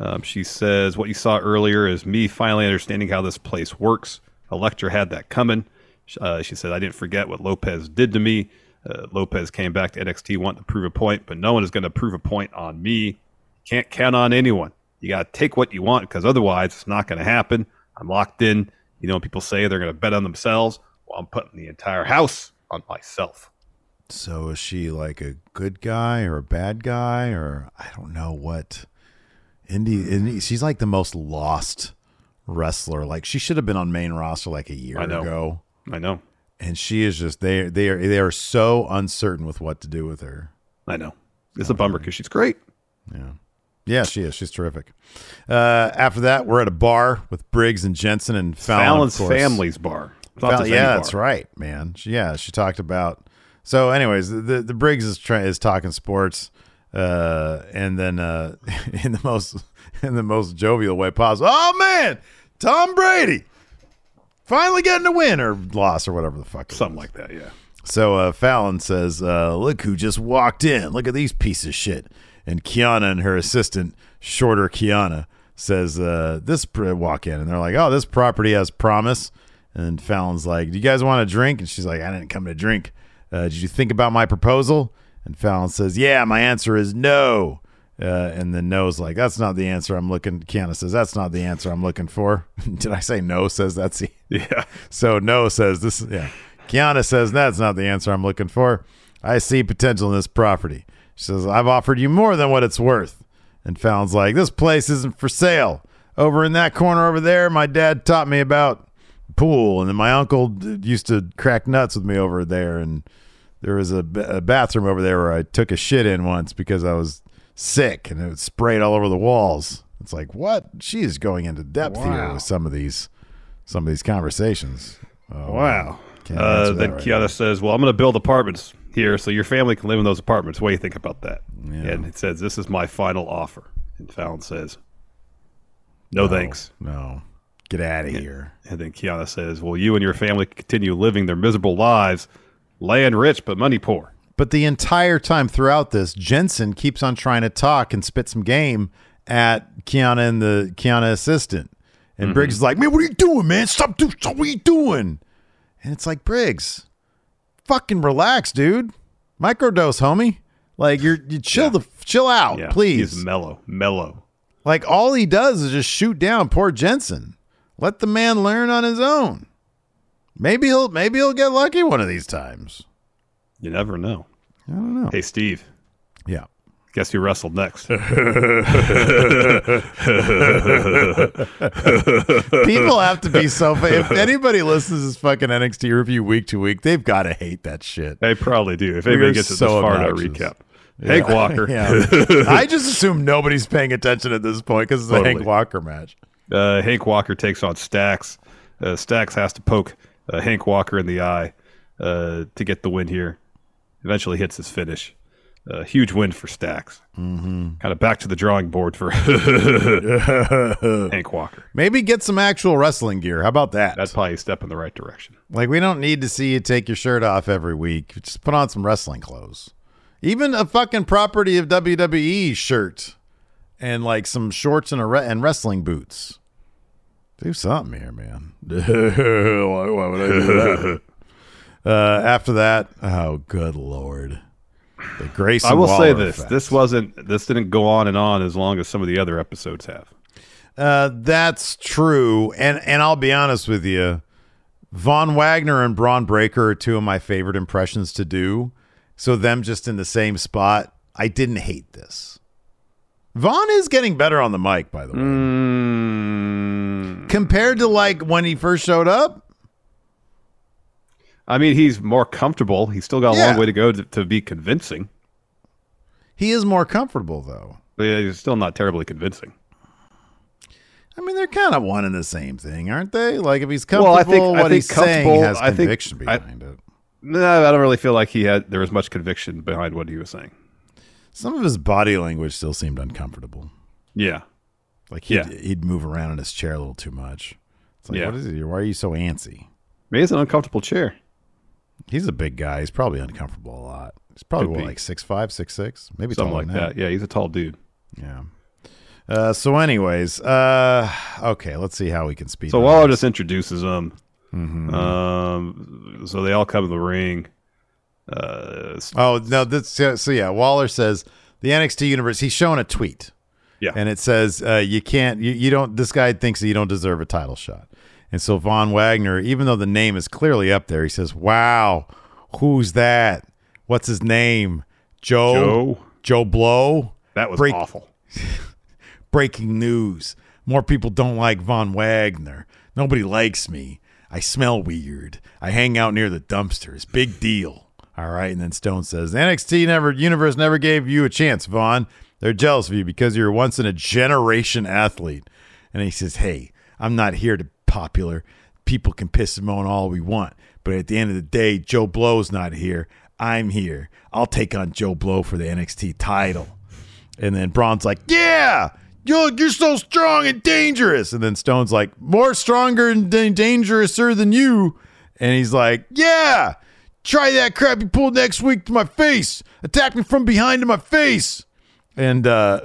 Um, she says, What you saw earlier is me finally understanding how this place works. Electra had that coming. Uh, she said, I didn't forget what Lopez did to me. Uh, Lopez came back to NXT wanting to prove a point, but no one is going to prove a point on me. Can't count on anyone. You got to take what you want because otherwise it's not going to happen. I'm locked in. You know, people say they're going to bet on themselves. Well, I'm putting the entire house on myself. So is she like a good guy or a bad guy or I don't know what? Indy, Indy she's like the most lost wrestler. Like she should have been on main roster like a year I ago. I know. And she is just they they are they are so uncertain with what to do with her. I know. It's a bummer because she's great. Yeah. Yeah, she is. She's terrific. Uh, after that, we're at a bar with Briggs and Jensen and Fallon. Fallon's family's bar. Fallon- yeah, bar. that's right, man. She, yeah, she talked about. So, anyways, the the Briggs is is talking sports, uh, and then uh, in the most in the most jovial way possible. Oh man, Tom Brady finally getting a win or loss or whatever the fuck. Something was. like that, yeah. So uh, Fallon says, uh, "Look who just walked in! Look at these pieces of shit." And Kiana and her assistant, shorter Kiana, says, uh, "This pr- walk in," and they're like, "Oh, this property has promise." And Fallon's like, "Do you guys want a drink?" And she's like, "I didn't come to drink. Uh, did you think about my proposal?" And Fallon says, "Yeah, my answer is no." Uh, and then No's like, "That's not the answer I'm looking." Kiana says, "That's not the answer I'm looking for." Did I say no? Says that's the Yeah. so no says this. Yeah, Kiana says that's not the answer I'm looking for. I see potential in this property. She says I've offered you more than what it's worth. And Fallon's like, this place isn't for sale. Over in that corner over there, my dad taught me about pool, and then my uncle used to crack nuts with me over there. And there was a, a bathroom over there where I took a shit in once because I was sick, and it was sprayed all over the walls. It's like what? She is going into depth here with some of these some of these conversations. Oh, Wow. Uh, then right Kiana now. says, "Well, I'm going to build apartments here, so your family can live in those apartments. What do you think about that?" Yeah. And it says, "This is my final offer." And Fallon says, "No, thanks." No, get out of here. And then Kiana says, "Well, you and your family continue living their miserable lives, land rich but money poor." But the entire time throughout this, Jensen keeps on trying to talk and spit some game at Kiana and the Kiana assistant. And mm-hmm. Briggs is like, man, what are you doing, man? Stop doing stop what are you doing? And it's like, Briggs, fucking relax, dude. Microdose, homie. Like you're you chill the chill out, Yeah, please. He's mellow, mellow. Like all he does is just shoot down poor Jensen. Let the man learn on his own. Maybe he'll maybe he'll get lucky one of these times. You never know. I don't know. Hey, Steve, Yeah. guess who wrestled next? People have to be so. If anybody listens to this fucking NXT review week to week, they've got to hate that shit. they probably do. If anybody gets it so this far in our recap, Hank Walker. Yeah. I just assume nobody's paying attention at this point because it's a Totally. Hank Walker match. Uh, Hank Walker takes on Stacks. Uh, Stacks has to poke uh, Hank Walker in the eye uh, to get the win here. Eventually hits his finish. Uh, huge win for Stacks. Mm-hmm. Kind of back to the drawing board for Hank Walker. Maybe get some actual wrestling gear. How about that? That's probably a step in the right direction. Like we don't need to see you take your shirt off every week. Just put on some wrestling clothes. Even a fucking property of WWE shirt and like some shorts and a re- and wrestling boots. Do something here, man. why, why would I do that? uh, after that, oh good lord, the Grace. I will say this: this wasn't, this didn't go on and on as long as some of the other episodes have. Uh, that's true, and and I'll be honest with you, Von Wagner and Bron Breakker are two of my favorite impressions to do. So them just in the same spot, I didn't hate this. Von is getting better on the mic, by the way, Mm, compared to like when he first showed up. I mean, he's more comfortable. He's still got a Yeah. long way to go to, to be convincing, He is more comfortable though. but yeah, he's still not terribly convincing. I mean, they're kind of one and the same thing, aren't they? Like if he's Well, I comfortable, think- I what think he's saying comfortable- has I think- conviction I- behind it. No, I don't really feel like he had there was much conviction behind what he was saying. Some of his body language still seemed uncomfortable. Yeah, Like he'd, Yeah. he'd move around in his chair a little too much. It's like, Yeah. what is it? Why are you so antsy? maybe it's an uncomfortable chair. He's a big guy. He's probably uncomfortable a lot. He's probably what, like six five, six six, maybe Something like than that. Yeah, he's a tall dude. Yeah. Uh, so, anyways, uh, okay, let's see how we can speed. So Waller this. just introduces them. Mm-hmm. Um, so they all come to the ring. Uh, Oh no! That's so, so yeah. Waller says the NXT universe. He's showing a tweet, yeah, and it says uh, you can't. You, you don't. This guy thinks that you don't deserve a title shot. And so Von Wagner, even though the name is clearly up there, he says, "Wow, who's that? What's his name? Joe? Joe. Joe Blow? that was break- awful. Breaking news. More people don't like Von Wagner. Nobody likes me. I smell weird. I hang out near the dumpsters. Big deal. All right. And then Stone says, NXT never, universe never gave you a chance, Von. They're jealous of you because you're once in a generation athlete. And he says, Hey, I'm not here to popular. People can piss him on all we want. But at the end of the day, Joe Blow's not here. I'm here. I'll take on Joe Blow for the NXT title. And then Bron's like, Yeah, you're, you're so strong and dangerous. And then Stone's like, More stronger and da- dangerouser than you. And he's like, Yeah, try that crap you pulled next week to my face. Attack me from behind to my face. And uh,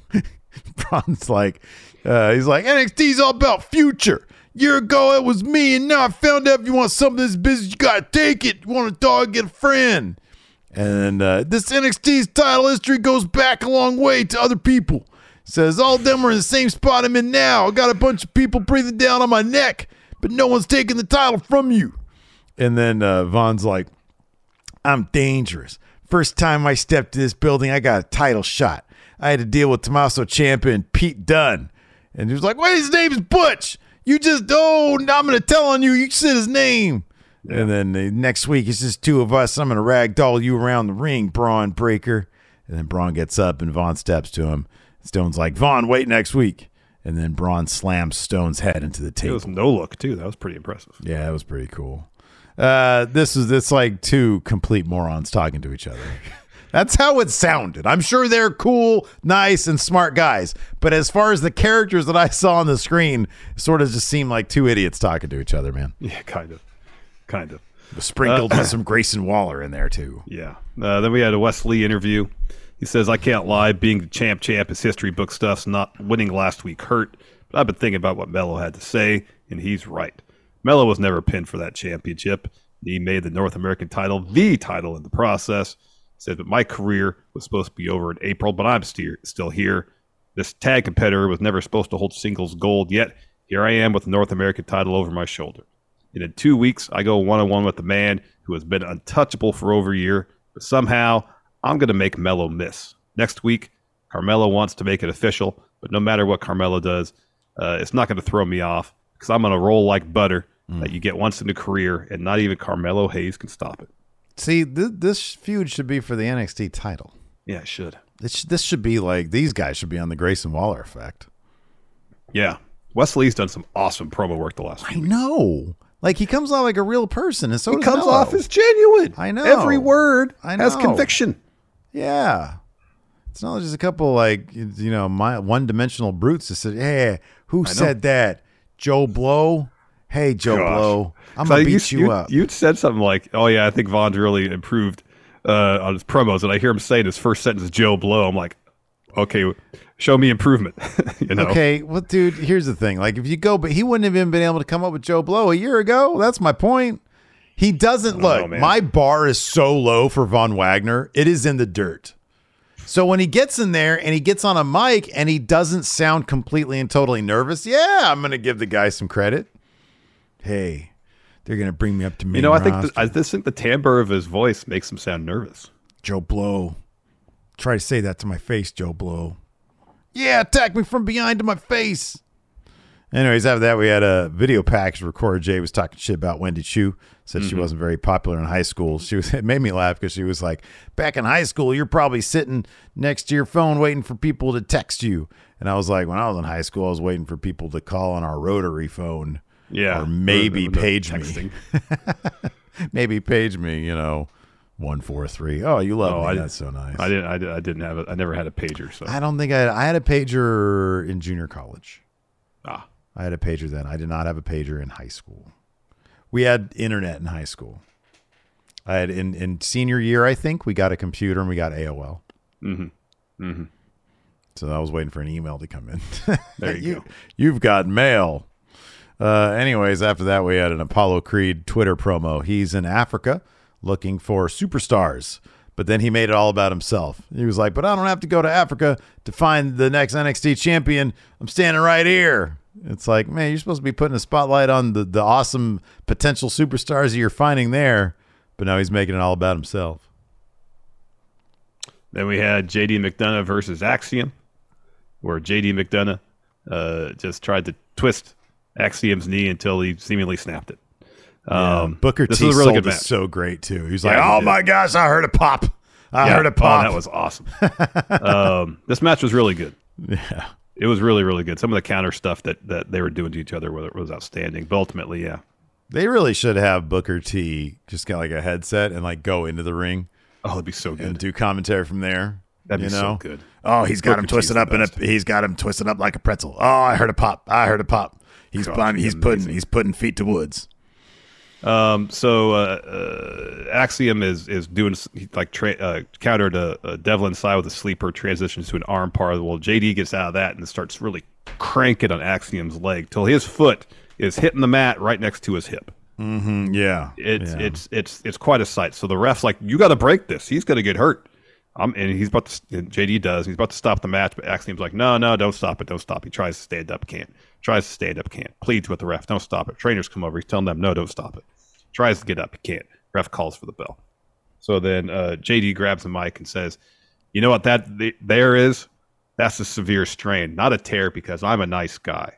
Bron's like, uh, he's like, NXT's all about future. Year ago it was me, and now I found out if you want some of this business, you gotta take it. You want a dog, get a friend. And uh, this NXT's title history goes back a long way to other people. Says all of them are in the same spot I'm in now. I got a bunch of people breathing down on my neck, but no one's taking the title from you. And then uh, Von's like, I'm dangerous. First time I stepped to this building, I got a title shot. I had to deal with Tommaso Ciampa and Pete Dunne. And he was like, Wait, his name's Butch. You just, oh, I'm going to tell on you. You said his name. And then uh, next week, it's just two of us. I'm going to ragdoll you around the ring, Bron Breakker. And then Bron gets up and Von steps to him. Stone's like, Von, wait next week. And then Bron slams Stone's head into the table. It was no look too. That was pretty impressive. Yeah, that was pretty cool. Uh, this is it's like two complete morons talking to each other. That's how it sounded. I'm sure they're cool, nice, and smart guys. But as far as the characters that I saw on the screen, sort of just seemed like two idiots talking to each other, man. Yeah, kind of, kind of. Sprinkled with some Grayson Waller in there too. Yeah. Uh, then we had a Wes Lee interview. He says, I can't lie. Being the champ champ is history book stuff's not winning last week hurt. But I've been thinking about what Melo had to say, and he's right. Melo was never pinned for that championship. He made the North American title the title in the process. He said, but my career was supposed to be over in April, but I'm steer- still here. This tag competitor was never supposed to hold singles gold, yet here I am with the North American title over my shoulder. And in two weeks, I go one on one with the man who has been untouchable for over a year, but somehow I'm going to make Melo miss. Next week, Carmelo wants to make it official, but no matter what Carmelo does, uh, it's not going to throw me off because I'm going to roll like butter mm. that you get once in a career, and not even Carmelo Hayes can stop it. See, th- this feud should be for the NXT title. Yeah, it should. This, this should be like these guys should be on the Grayson Waller effect. Yeah. Wes Lee's done some awesome promo work the last I weeks. know. Like he comes off like a real person, and so He comes Melo. off as genuine. I know. Every word I know. has conviction. Yeah. It's not just a couple like you know my one dimensional brutes that said, "Hey, who said that? Joe Blow? Hey, Joe Gosh. Blow, I'm So gonna beat you, you, you, up." You'd said something like, "Oh yeah, I think Von's really improved uh, on his promos," and I hear him saying his first sentence is "Joe Blow." I'm like, "Okay, show me improvement." you know? Okay, well, dude, here's the thing. Like, if you go, but he wouldn't have even been able to come up with Joe Blow a year ago. That's my point. He doesn't look. know, my bar is so low for Von Wagner. It is in the dirt. So when he gets in there and he gets on a mic and he doesn't sound completely and totally nervous, yeah, I'm gonna give the guy some credit. Hey, they're gonna bring me up to me. You know, I think the, I just think the timbre of his voice makes him sound nervous. Joe Blow. Try to say that to my face, Joe Blow. Yeah, attack me from behind to my face. Anyways, after that, we had a video package recorded. Jay was talking shit about Wendy Choo. Said she wasn't very popular in high school. She was. It made me laugh because she was like, "Back in high school, you're probably sitting next to your phone waiting for people to text you." And I was like, when I was in high school, I was waiting for people to call on our rotary phone. Yeah, or maybe page me. maybe page me. You know, one four three. Oh, you love Oh, me. I That's so nice. I didn't. I, did- I didn't have. A, I never had a pager. So I don't think I I had a pager in junior college. ah, I had a pager then. I did not have a pager in high school. We had internet in high school. I had in in senior year, I think we got a computer and we got AOL. mm-hmm. Mm-hmm. So I was waiting for an email to come in. There you go. You've got mail. Uh, anyways, after that, we had an Apollo Creed Twitter promo. He's in Africa looking for superstars, but then he made it all about himself. He was like, "But I don't have to go to Africa to find the next NXT champion. I'm standing right here." It's like, man, you're supposed to be putting a spotlight on the the awesome potential superstars that you're finding there, but now he's making it all about himself. Then we had JD McDonagh versus Axiom, where JD McDonagh uh, just tried to twist Axiom's knee until he seemingly snapped it. Um, Booker this T was a really sold so great too. He's was Yeah, like, he "Oh did. my gosh, I heard a pop. I Yeah. heard a Oh, pop." that was awesome. um, this match was really good. yeah. It was really, really good. Some of the counter stuff that, that they were doing to each other was, was outstanding. But ultimately, yeah. They really should have Booker T just get like a headset and like go into the ring Oh, it'd be so good. and do commentary from there. That'd you be know? so good. Oh, he's got Booker him twisted up in a. He's got him twisted up like a pretzel. Oh, I heard a pop. I heard a pop. He's putting, it'd be putting he's putting feet to woods. Um, so uh, uh, Axiom is is doing like tra- uh, countered a, a Devlin side with a sleeper, transitions to an armbar. Well, JD gets out of that and starts really cranking on Axiom's leg till his foot is hitting the mat right next to his hip. Mm, yeah, It's yeah. it's it's it's quite a sight. So the ref's like, "You got to break this. He's going to get hurt." Um, and he's about to. And JD does. He's about to stop the match, but Axiom's like, "No, no, don't stop it. Don't stop." He tries to stand up, can't. Tries to stand up, can't. Pleads with the ref, "Don't stop it." Trainers come over. He's telling them, "No, don't stop it." Tries to get up, he can't. Ref calls for the bell. So then uh, JD grabs the mic and says, "You know what that th- there is? That's a severe strain, not a tear, because I'm a nice guy."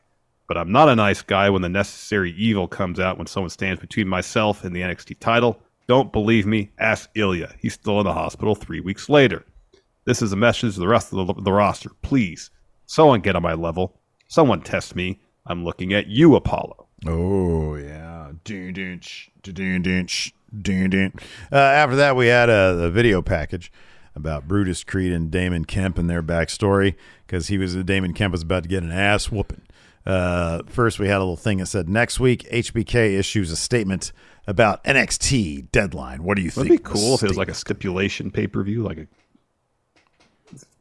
But I'm not a nice guy when the necessary evil comes out when someone stands between myself and the NXT title. Don't believe me? Ask Ilja. He's still in the hospital three weeks later. This is a message to the rest of the, the roster. Please, someone get on my level. Someone test me. I'm looking at you, Apollo. Oh yeah. Dun, dun, dun, dun, dun, dun. Uh, after that, we had a, a video package about Brutus Creed and Damon Kemp and their backstory because he was Damon Kemp was about to get an ass whooping. Uh, first, we had a little thing that said next week HBK issues a statement about NXT deadline. What do you think? be of the cool if it was like a stipulation pay per view, like a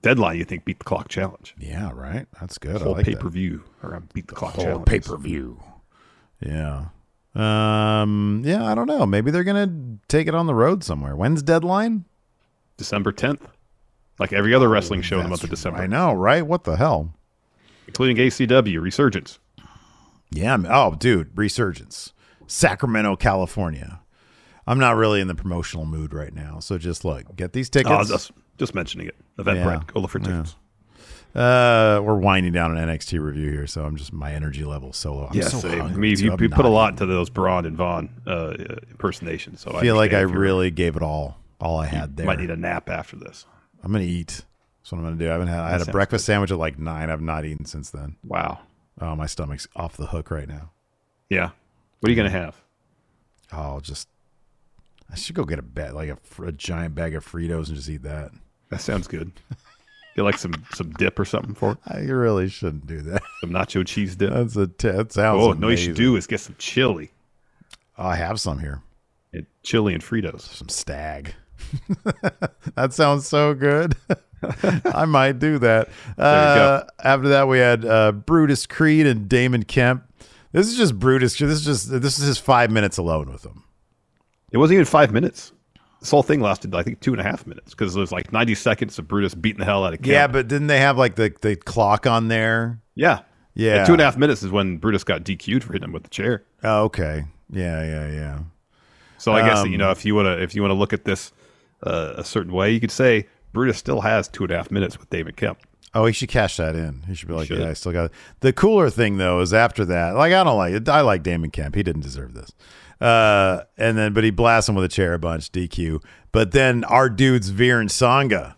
deadline. You think beat the clock challenge? yeah, right. That's good. I Whole like pay per view around beat the clock whole challenge. pay per view. Yeah. Um. Yeah. I don't know. Maybe they're gonna take it on the road somewhere. When's deadline? December 10th, like every other wrestling show in the month of December, I know, right? What the hell? including ACW Resurgence. Yeah. Oh, dude, Resurgence, Sacramento, California. I'm not really in the promotional mood right now, so just look, get these tickets. Oh, just, mentioning it. Eventbrite, Yeah. go look for tickets. uh, we're winding down an NXT review here, so I'm just my energy level so low. I'm Yeah, so same. I mean, you, you put a lot into those Bron and Von uh, impersonations. So I feel like I understand if you're- really gave it all, all I had there. might need a nap after this. I'm gonna eat. That's what I'm gonna do. I haven't had. I had a breakfast sandwich at like nine. I've not eaten since then. Wow. Oh, my stomach's off the hook right now. Yeah. What are you gonna have? Oh, just I should go get a bag, like a, a giant bag of Fritos, and just eat that. That sounds good. Get like some some dip or something for it. I really shouldn't do that. Some nacho cheese dip. That's a t- that sounds. oh no, you should do is get some chili, Oh, I have some here. and chili and Fritos. Some stag. that sounds so good. I might do that. you Uh, after that, we had uh, Brutus Creed and Damon Kemp. This is just Brutus. This is just this is his five minutes alone with him. It wasn't even five minutes. This whole thing lasted, I think, two and a half minutes because it was like ninety seconds of Brutus beating the hell out of Kemp. Yeah, but didn't they have like the the clock on there? yeah, Yeah. And two and a half minutes is when Brutus got DQ'd for hitting him with the chair. Oh, okay. Yeah, yeah, yeah. So I guess Um, you know if you want to if you want to look at this uh, a certain way, you could say Brutus still has two and a half minutes with David Kemp. Oh, he should cash that in. He should be like, should. yeah, I still got it. The cooler thing though is after that, like I don't like it. I like Damon Kemp. He didn't deserve this. Uh, and then, but he blasts him with a chair a bunch, DQ. But then our dude's Veer and Sangha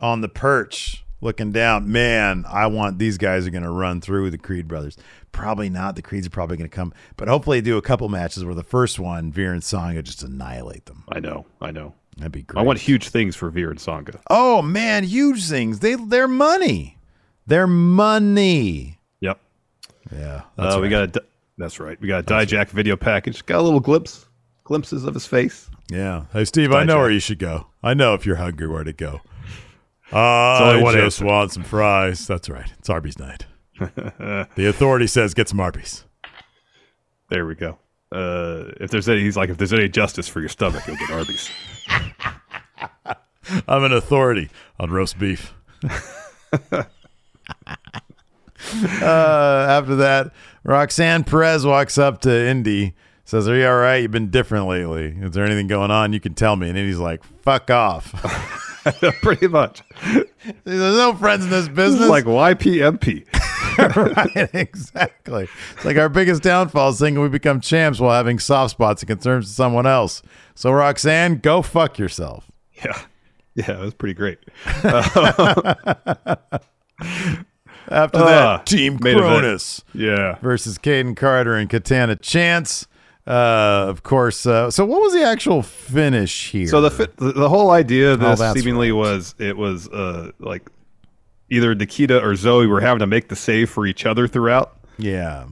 on the perch looking down. Man, I want these guys are going to run through the Creed brothers. Probably not. The Creeds are probably going to come, but hopefully do a couple matches where the first one, Veer and Sangha, just annihilate them. I know, I know. That'd be great. I want huge things for Veer and Sangha. Oh man, huge things. They they're money. They're money. Yep. Yeah. Uh, we got a, that's right. We got a Dijak video package. Got a little glimpse, glimpses of his face. Yeah. Hey Steve, I know where you should go. I know if you're hungry where to go. I just answer. want some fries. That's right. It's Arby's night. the authority says get some Arby's. There we go. Uh, if there's any, he's like, if there's any justice for your stomach, you'll get Arby's. I'm an authority on roast beef. uh, after that, Roxanne Perez walks up to Indy, says, Are you all right? You've been different lately. Is there anything going on? You can tell me. And Indy's like, Fuck off. Pretty much. There's no friends in this This business. is like YPMP. right, exactly. It's like our biggest downfall is thinking we become champs while having soft spots and concerns to someone else. So Roxanne, go fuck yourself. Yeah. Yeah, it was pretty great. After Ah, that, Team. Cronus Yeah. versus Kayden Carter and Katana Chance. Uh, of course. Uh, so what was the actual finish here? So the, fit, the whole idea of Oh, this that's seemingly right. was it was uh like either Nikita or Zoey were having to make the save for each other throughout. yeah,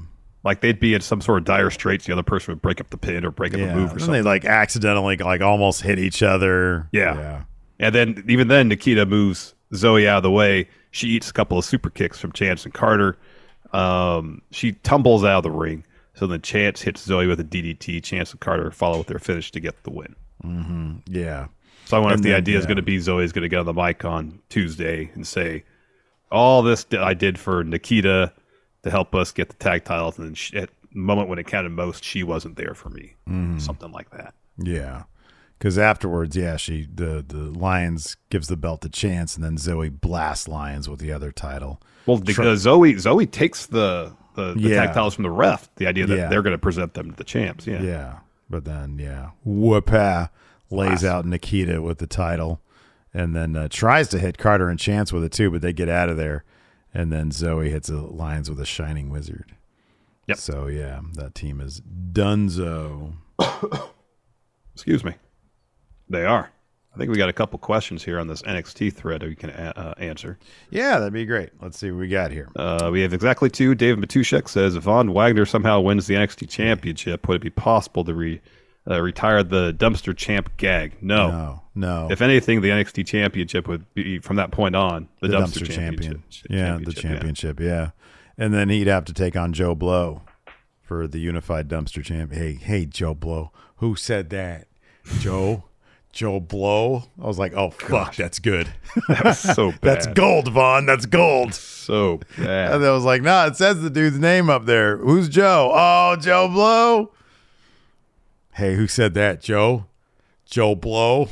Like they'd be in some sort of dire straits. The other person would break up the pin or break up yeah. a move or And something. they like accidentally like almost hit each other. Yeah. yeah. And then even then, Nikita moves Zoey out of the way. She eats a couple of super kicks from Chance and Carter. Um, she tumbles out of the ring. So then Chance hits Zoey with a DDT. Chance and Carter follow with their finish to get the win. Yeah. So I wonder And if the then, idea is going to be Zoey's going to get on the mic on Tuesday and say, "All this I did for Nikkita to help us get the tag titles, and then she, at the moment when it counted most, she wasn't there for me." Mm-hmm. Something like that. Yeah. Because afterwards, yeah, she the the Lyons gives the belt to Chance, and then Zoey blasts Lyons with the other title. Well, because Zoey Zoey takes the the, the Yeah. tag titles from the ref. The idea that Yeah. they're going to present them to the champs. Yeah. Yeah, but then yeah, Whoopah lays out Nikkita with the title, and then uh, tries to hit Carter and Chance with it too, but they get out of there, and then Zoey hits the Lyons with a Shining Wizard. Yep. So yeah, that team is Dunzo. Excuse me. They are. I think we got a couple questions here on this NXT thread that we can a- uh, answer. Yeah, that'd be great. Let's see what we got here. Uh, we have exactly two. David Matushek says if Von Wagner somehow wins the NXT Championship, would it be possible to re, uh, retire the dumpster champ gag? No. No, no. If anything, the NXT Championship would be from that point on the, the dumpster, dumpster, championship. champion. Yeah, the championship. Yeah. and then he'd have to take on Joe Blow for the unified dumpster champ. Hey, hey, Joe Blow. Who said that? Joe. Joe Blow. I was like, oh fuck, that's good. That was so bad. that's gold, Von. That's gold. So bad. And I was like, nah, it says the dude's name up there. Who's Joe? Oh, Joe Blow. Hey, who said that? Joe? Joe Blow?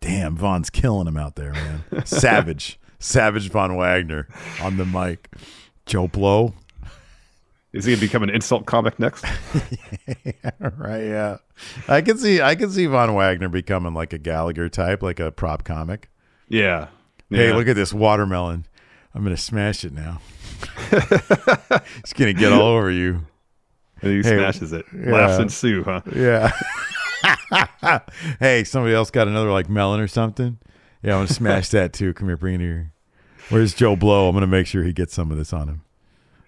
Damn, Von's killing him out there, man. Savage. Savage Von Wagner on the mic. Joe Blow. Is he going to become an insult comic next? right, yeah. I can see I can see Von Wagner becoming like a Gallagher type, like a prop comic. Yeah. Hey, look at this watermelon. I'm gonna smash it now. it's gonna get all over you. And he Hey, smashes it. yeah. Laughs ensue, huh? Yeah. hey, somebody else got another like melon or something? Yeah, I'm gonna smash that too. Come here, bring it here. Where's Joe Blow? I'm gonna make sure he gets some of this on him.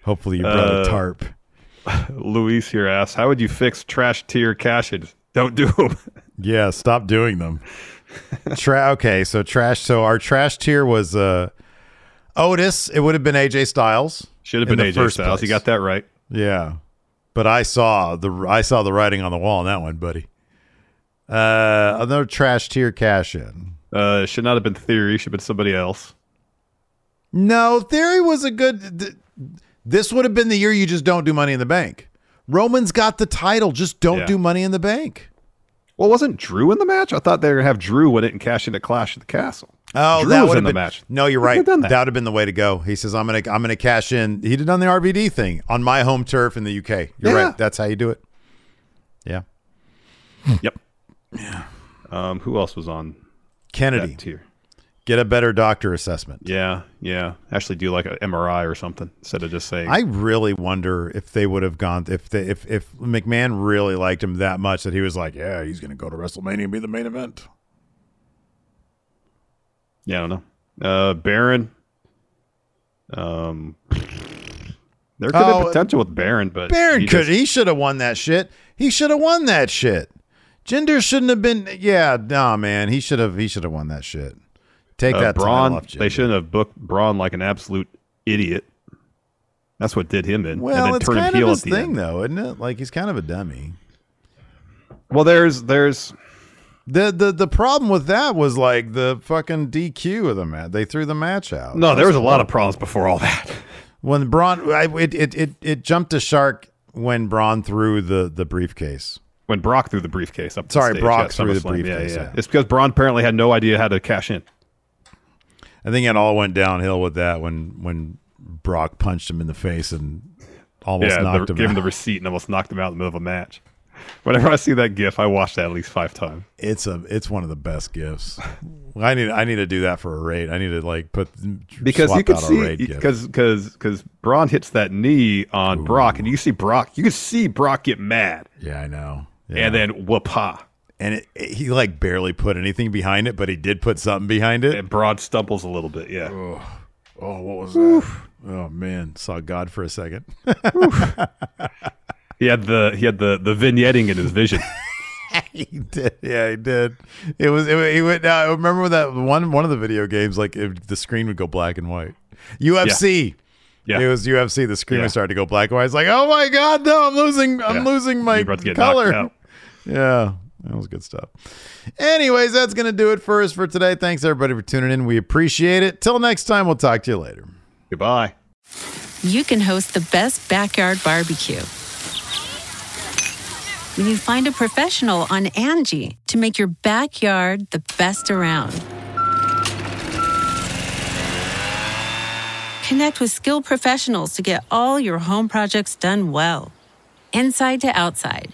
Hopefully you brought Uh, a tarp. Luis here asks, "How would you fix trash tier cash-ins? Don't do them." Yeah, stop doing them. Tra- okay, so trash. So our trash tier was uh, Otis. It would have been AJ Styles. Should have been AJ Styles. You got that right. Yeah, but I saw the I saw the writing on the wall on that one, buddy. Uh, another trash tier cash in. Uh, it should not have been Theory. Should have been somebody else. No, Theory was a good. th- This would have been the year you just don't do Money in the Bank. Roman's got the title. Just don't Yeah. do Money in the Bank. Well, wasn't Drew in the match? I thought they were gonna have Drew win it and cash in a Clash at the Castle. Oh, Drew that was in the been, match. No, you're They right. That that. would have been the way to go. He says, "I'm gonna, I'm gonna cash in." He did on the RVD thing on my home turf in the UK. You're Yeah. right. That's how you do it. Yeah, Yep. Yeah. Um, who else was on Kennedy, that tier? Get a better doctor assessment. Yeah, yeah. Actually, do like an MRI or something instead of just saying. I really wonder if they would have gone if they, if if McMahon really liked him that much that he was like, yeah, he's gonna go to WrestleMania and be the main event. yeah, I don't know. Uh, Baron. Um, there could Oh, be potential with Baron, but Baron he could. just- he should have won that shit. He should have won that shit. Jinder shouldn't have been. Yeah, nah, man. He should have. He should have won that shit. Take uh, that Braun. off They shouldn't have booked Braun like an absolute idiot. That's what did him in, Well, and then it's him kind heel of his the thing, end. though, isn't it? Like he's kind of a dummy. Well, there's there's The the the problem with that was like the fucking DQ of the match. They threw the match out. no, there was a lot of problems before all that. when Braun. I, it, it it it jumped a shark when Braun threw the the briefcase. When Brock threw the briefcase up. the Sorry, Brock threw the briefcase, Yeah, yeah. yeah. It's because Braun apparently had no idea how to cash in. I think it all went downhill with that when when Brock punched him in the face and almost yeah, knocked the, him gave out. him the receipt and almost knocked him out in the middle of a match. Whenever I see that GIF, I watch that at least five times. It's a it's one of the best GIFs. I need I need to do that for a raid. I need to like put because swap you can see raid because because because Braun hits that knee on Brock, and you see Brock. You can see Brock get mad, Yeah, I know. Yeah. and then whoop-ha. And it, it- he like barely put anything behind it, but he did put something behind it. And Braun stumbles a little bit. Yeah, Oh, oh what was that? Oh man, saw God for a second. he had the he had the the vignetting in his vision. he did. Yeah, he did. It was. It, he went. I remember that one one of the video games, like if the screen would go black and white. UFC. Yeah. It was UFC. The screen Yeah. would start to go black and white. It's like, oh my god, no! I'm losing. I'm Yeah. losing my You're about to get color. Yeah, that was good stuff. Anyways, that's gonna do it for us for today. Thanks everybody for tuning in. We appreciate it. Till next time, we'll talk to you later. Goodbye. you can host the best backyard barbecue. When you find a professional on Angie to make your backyard the best around. Connect with skilled professionals to get all your home projects done well. Inside to outside,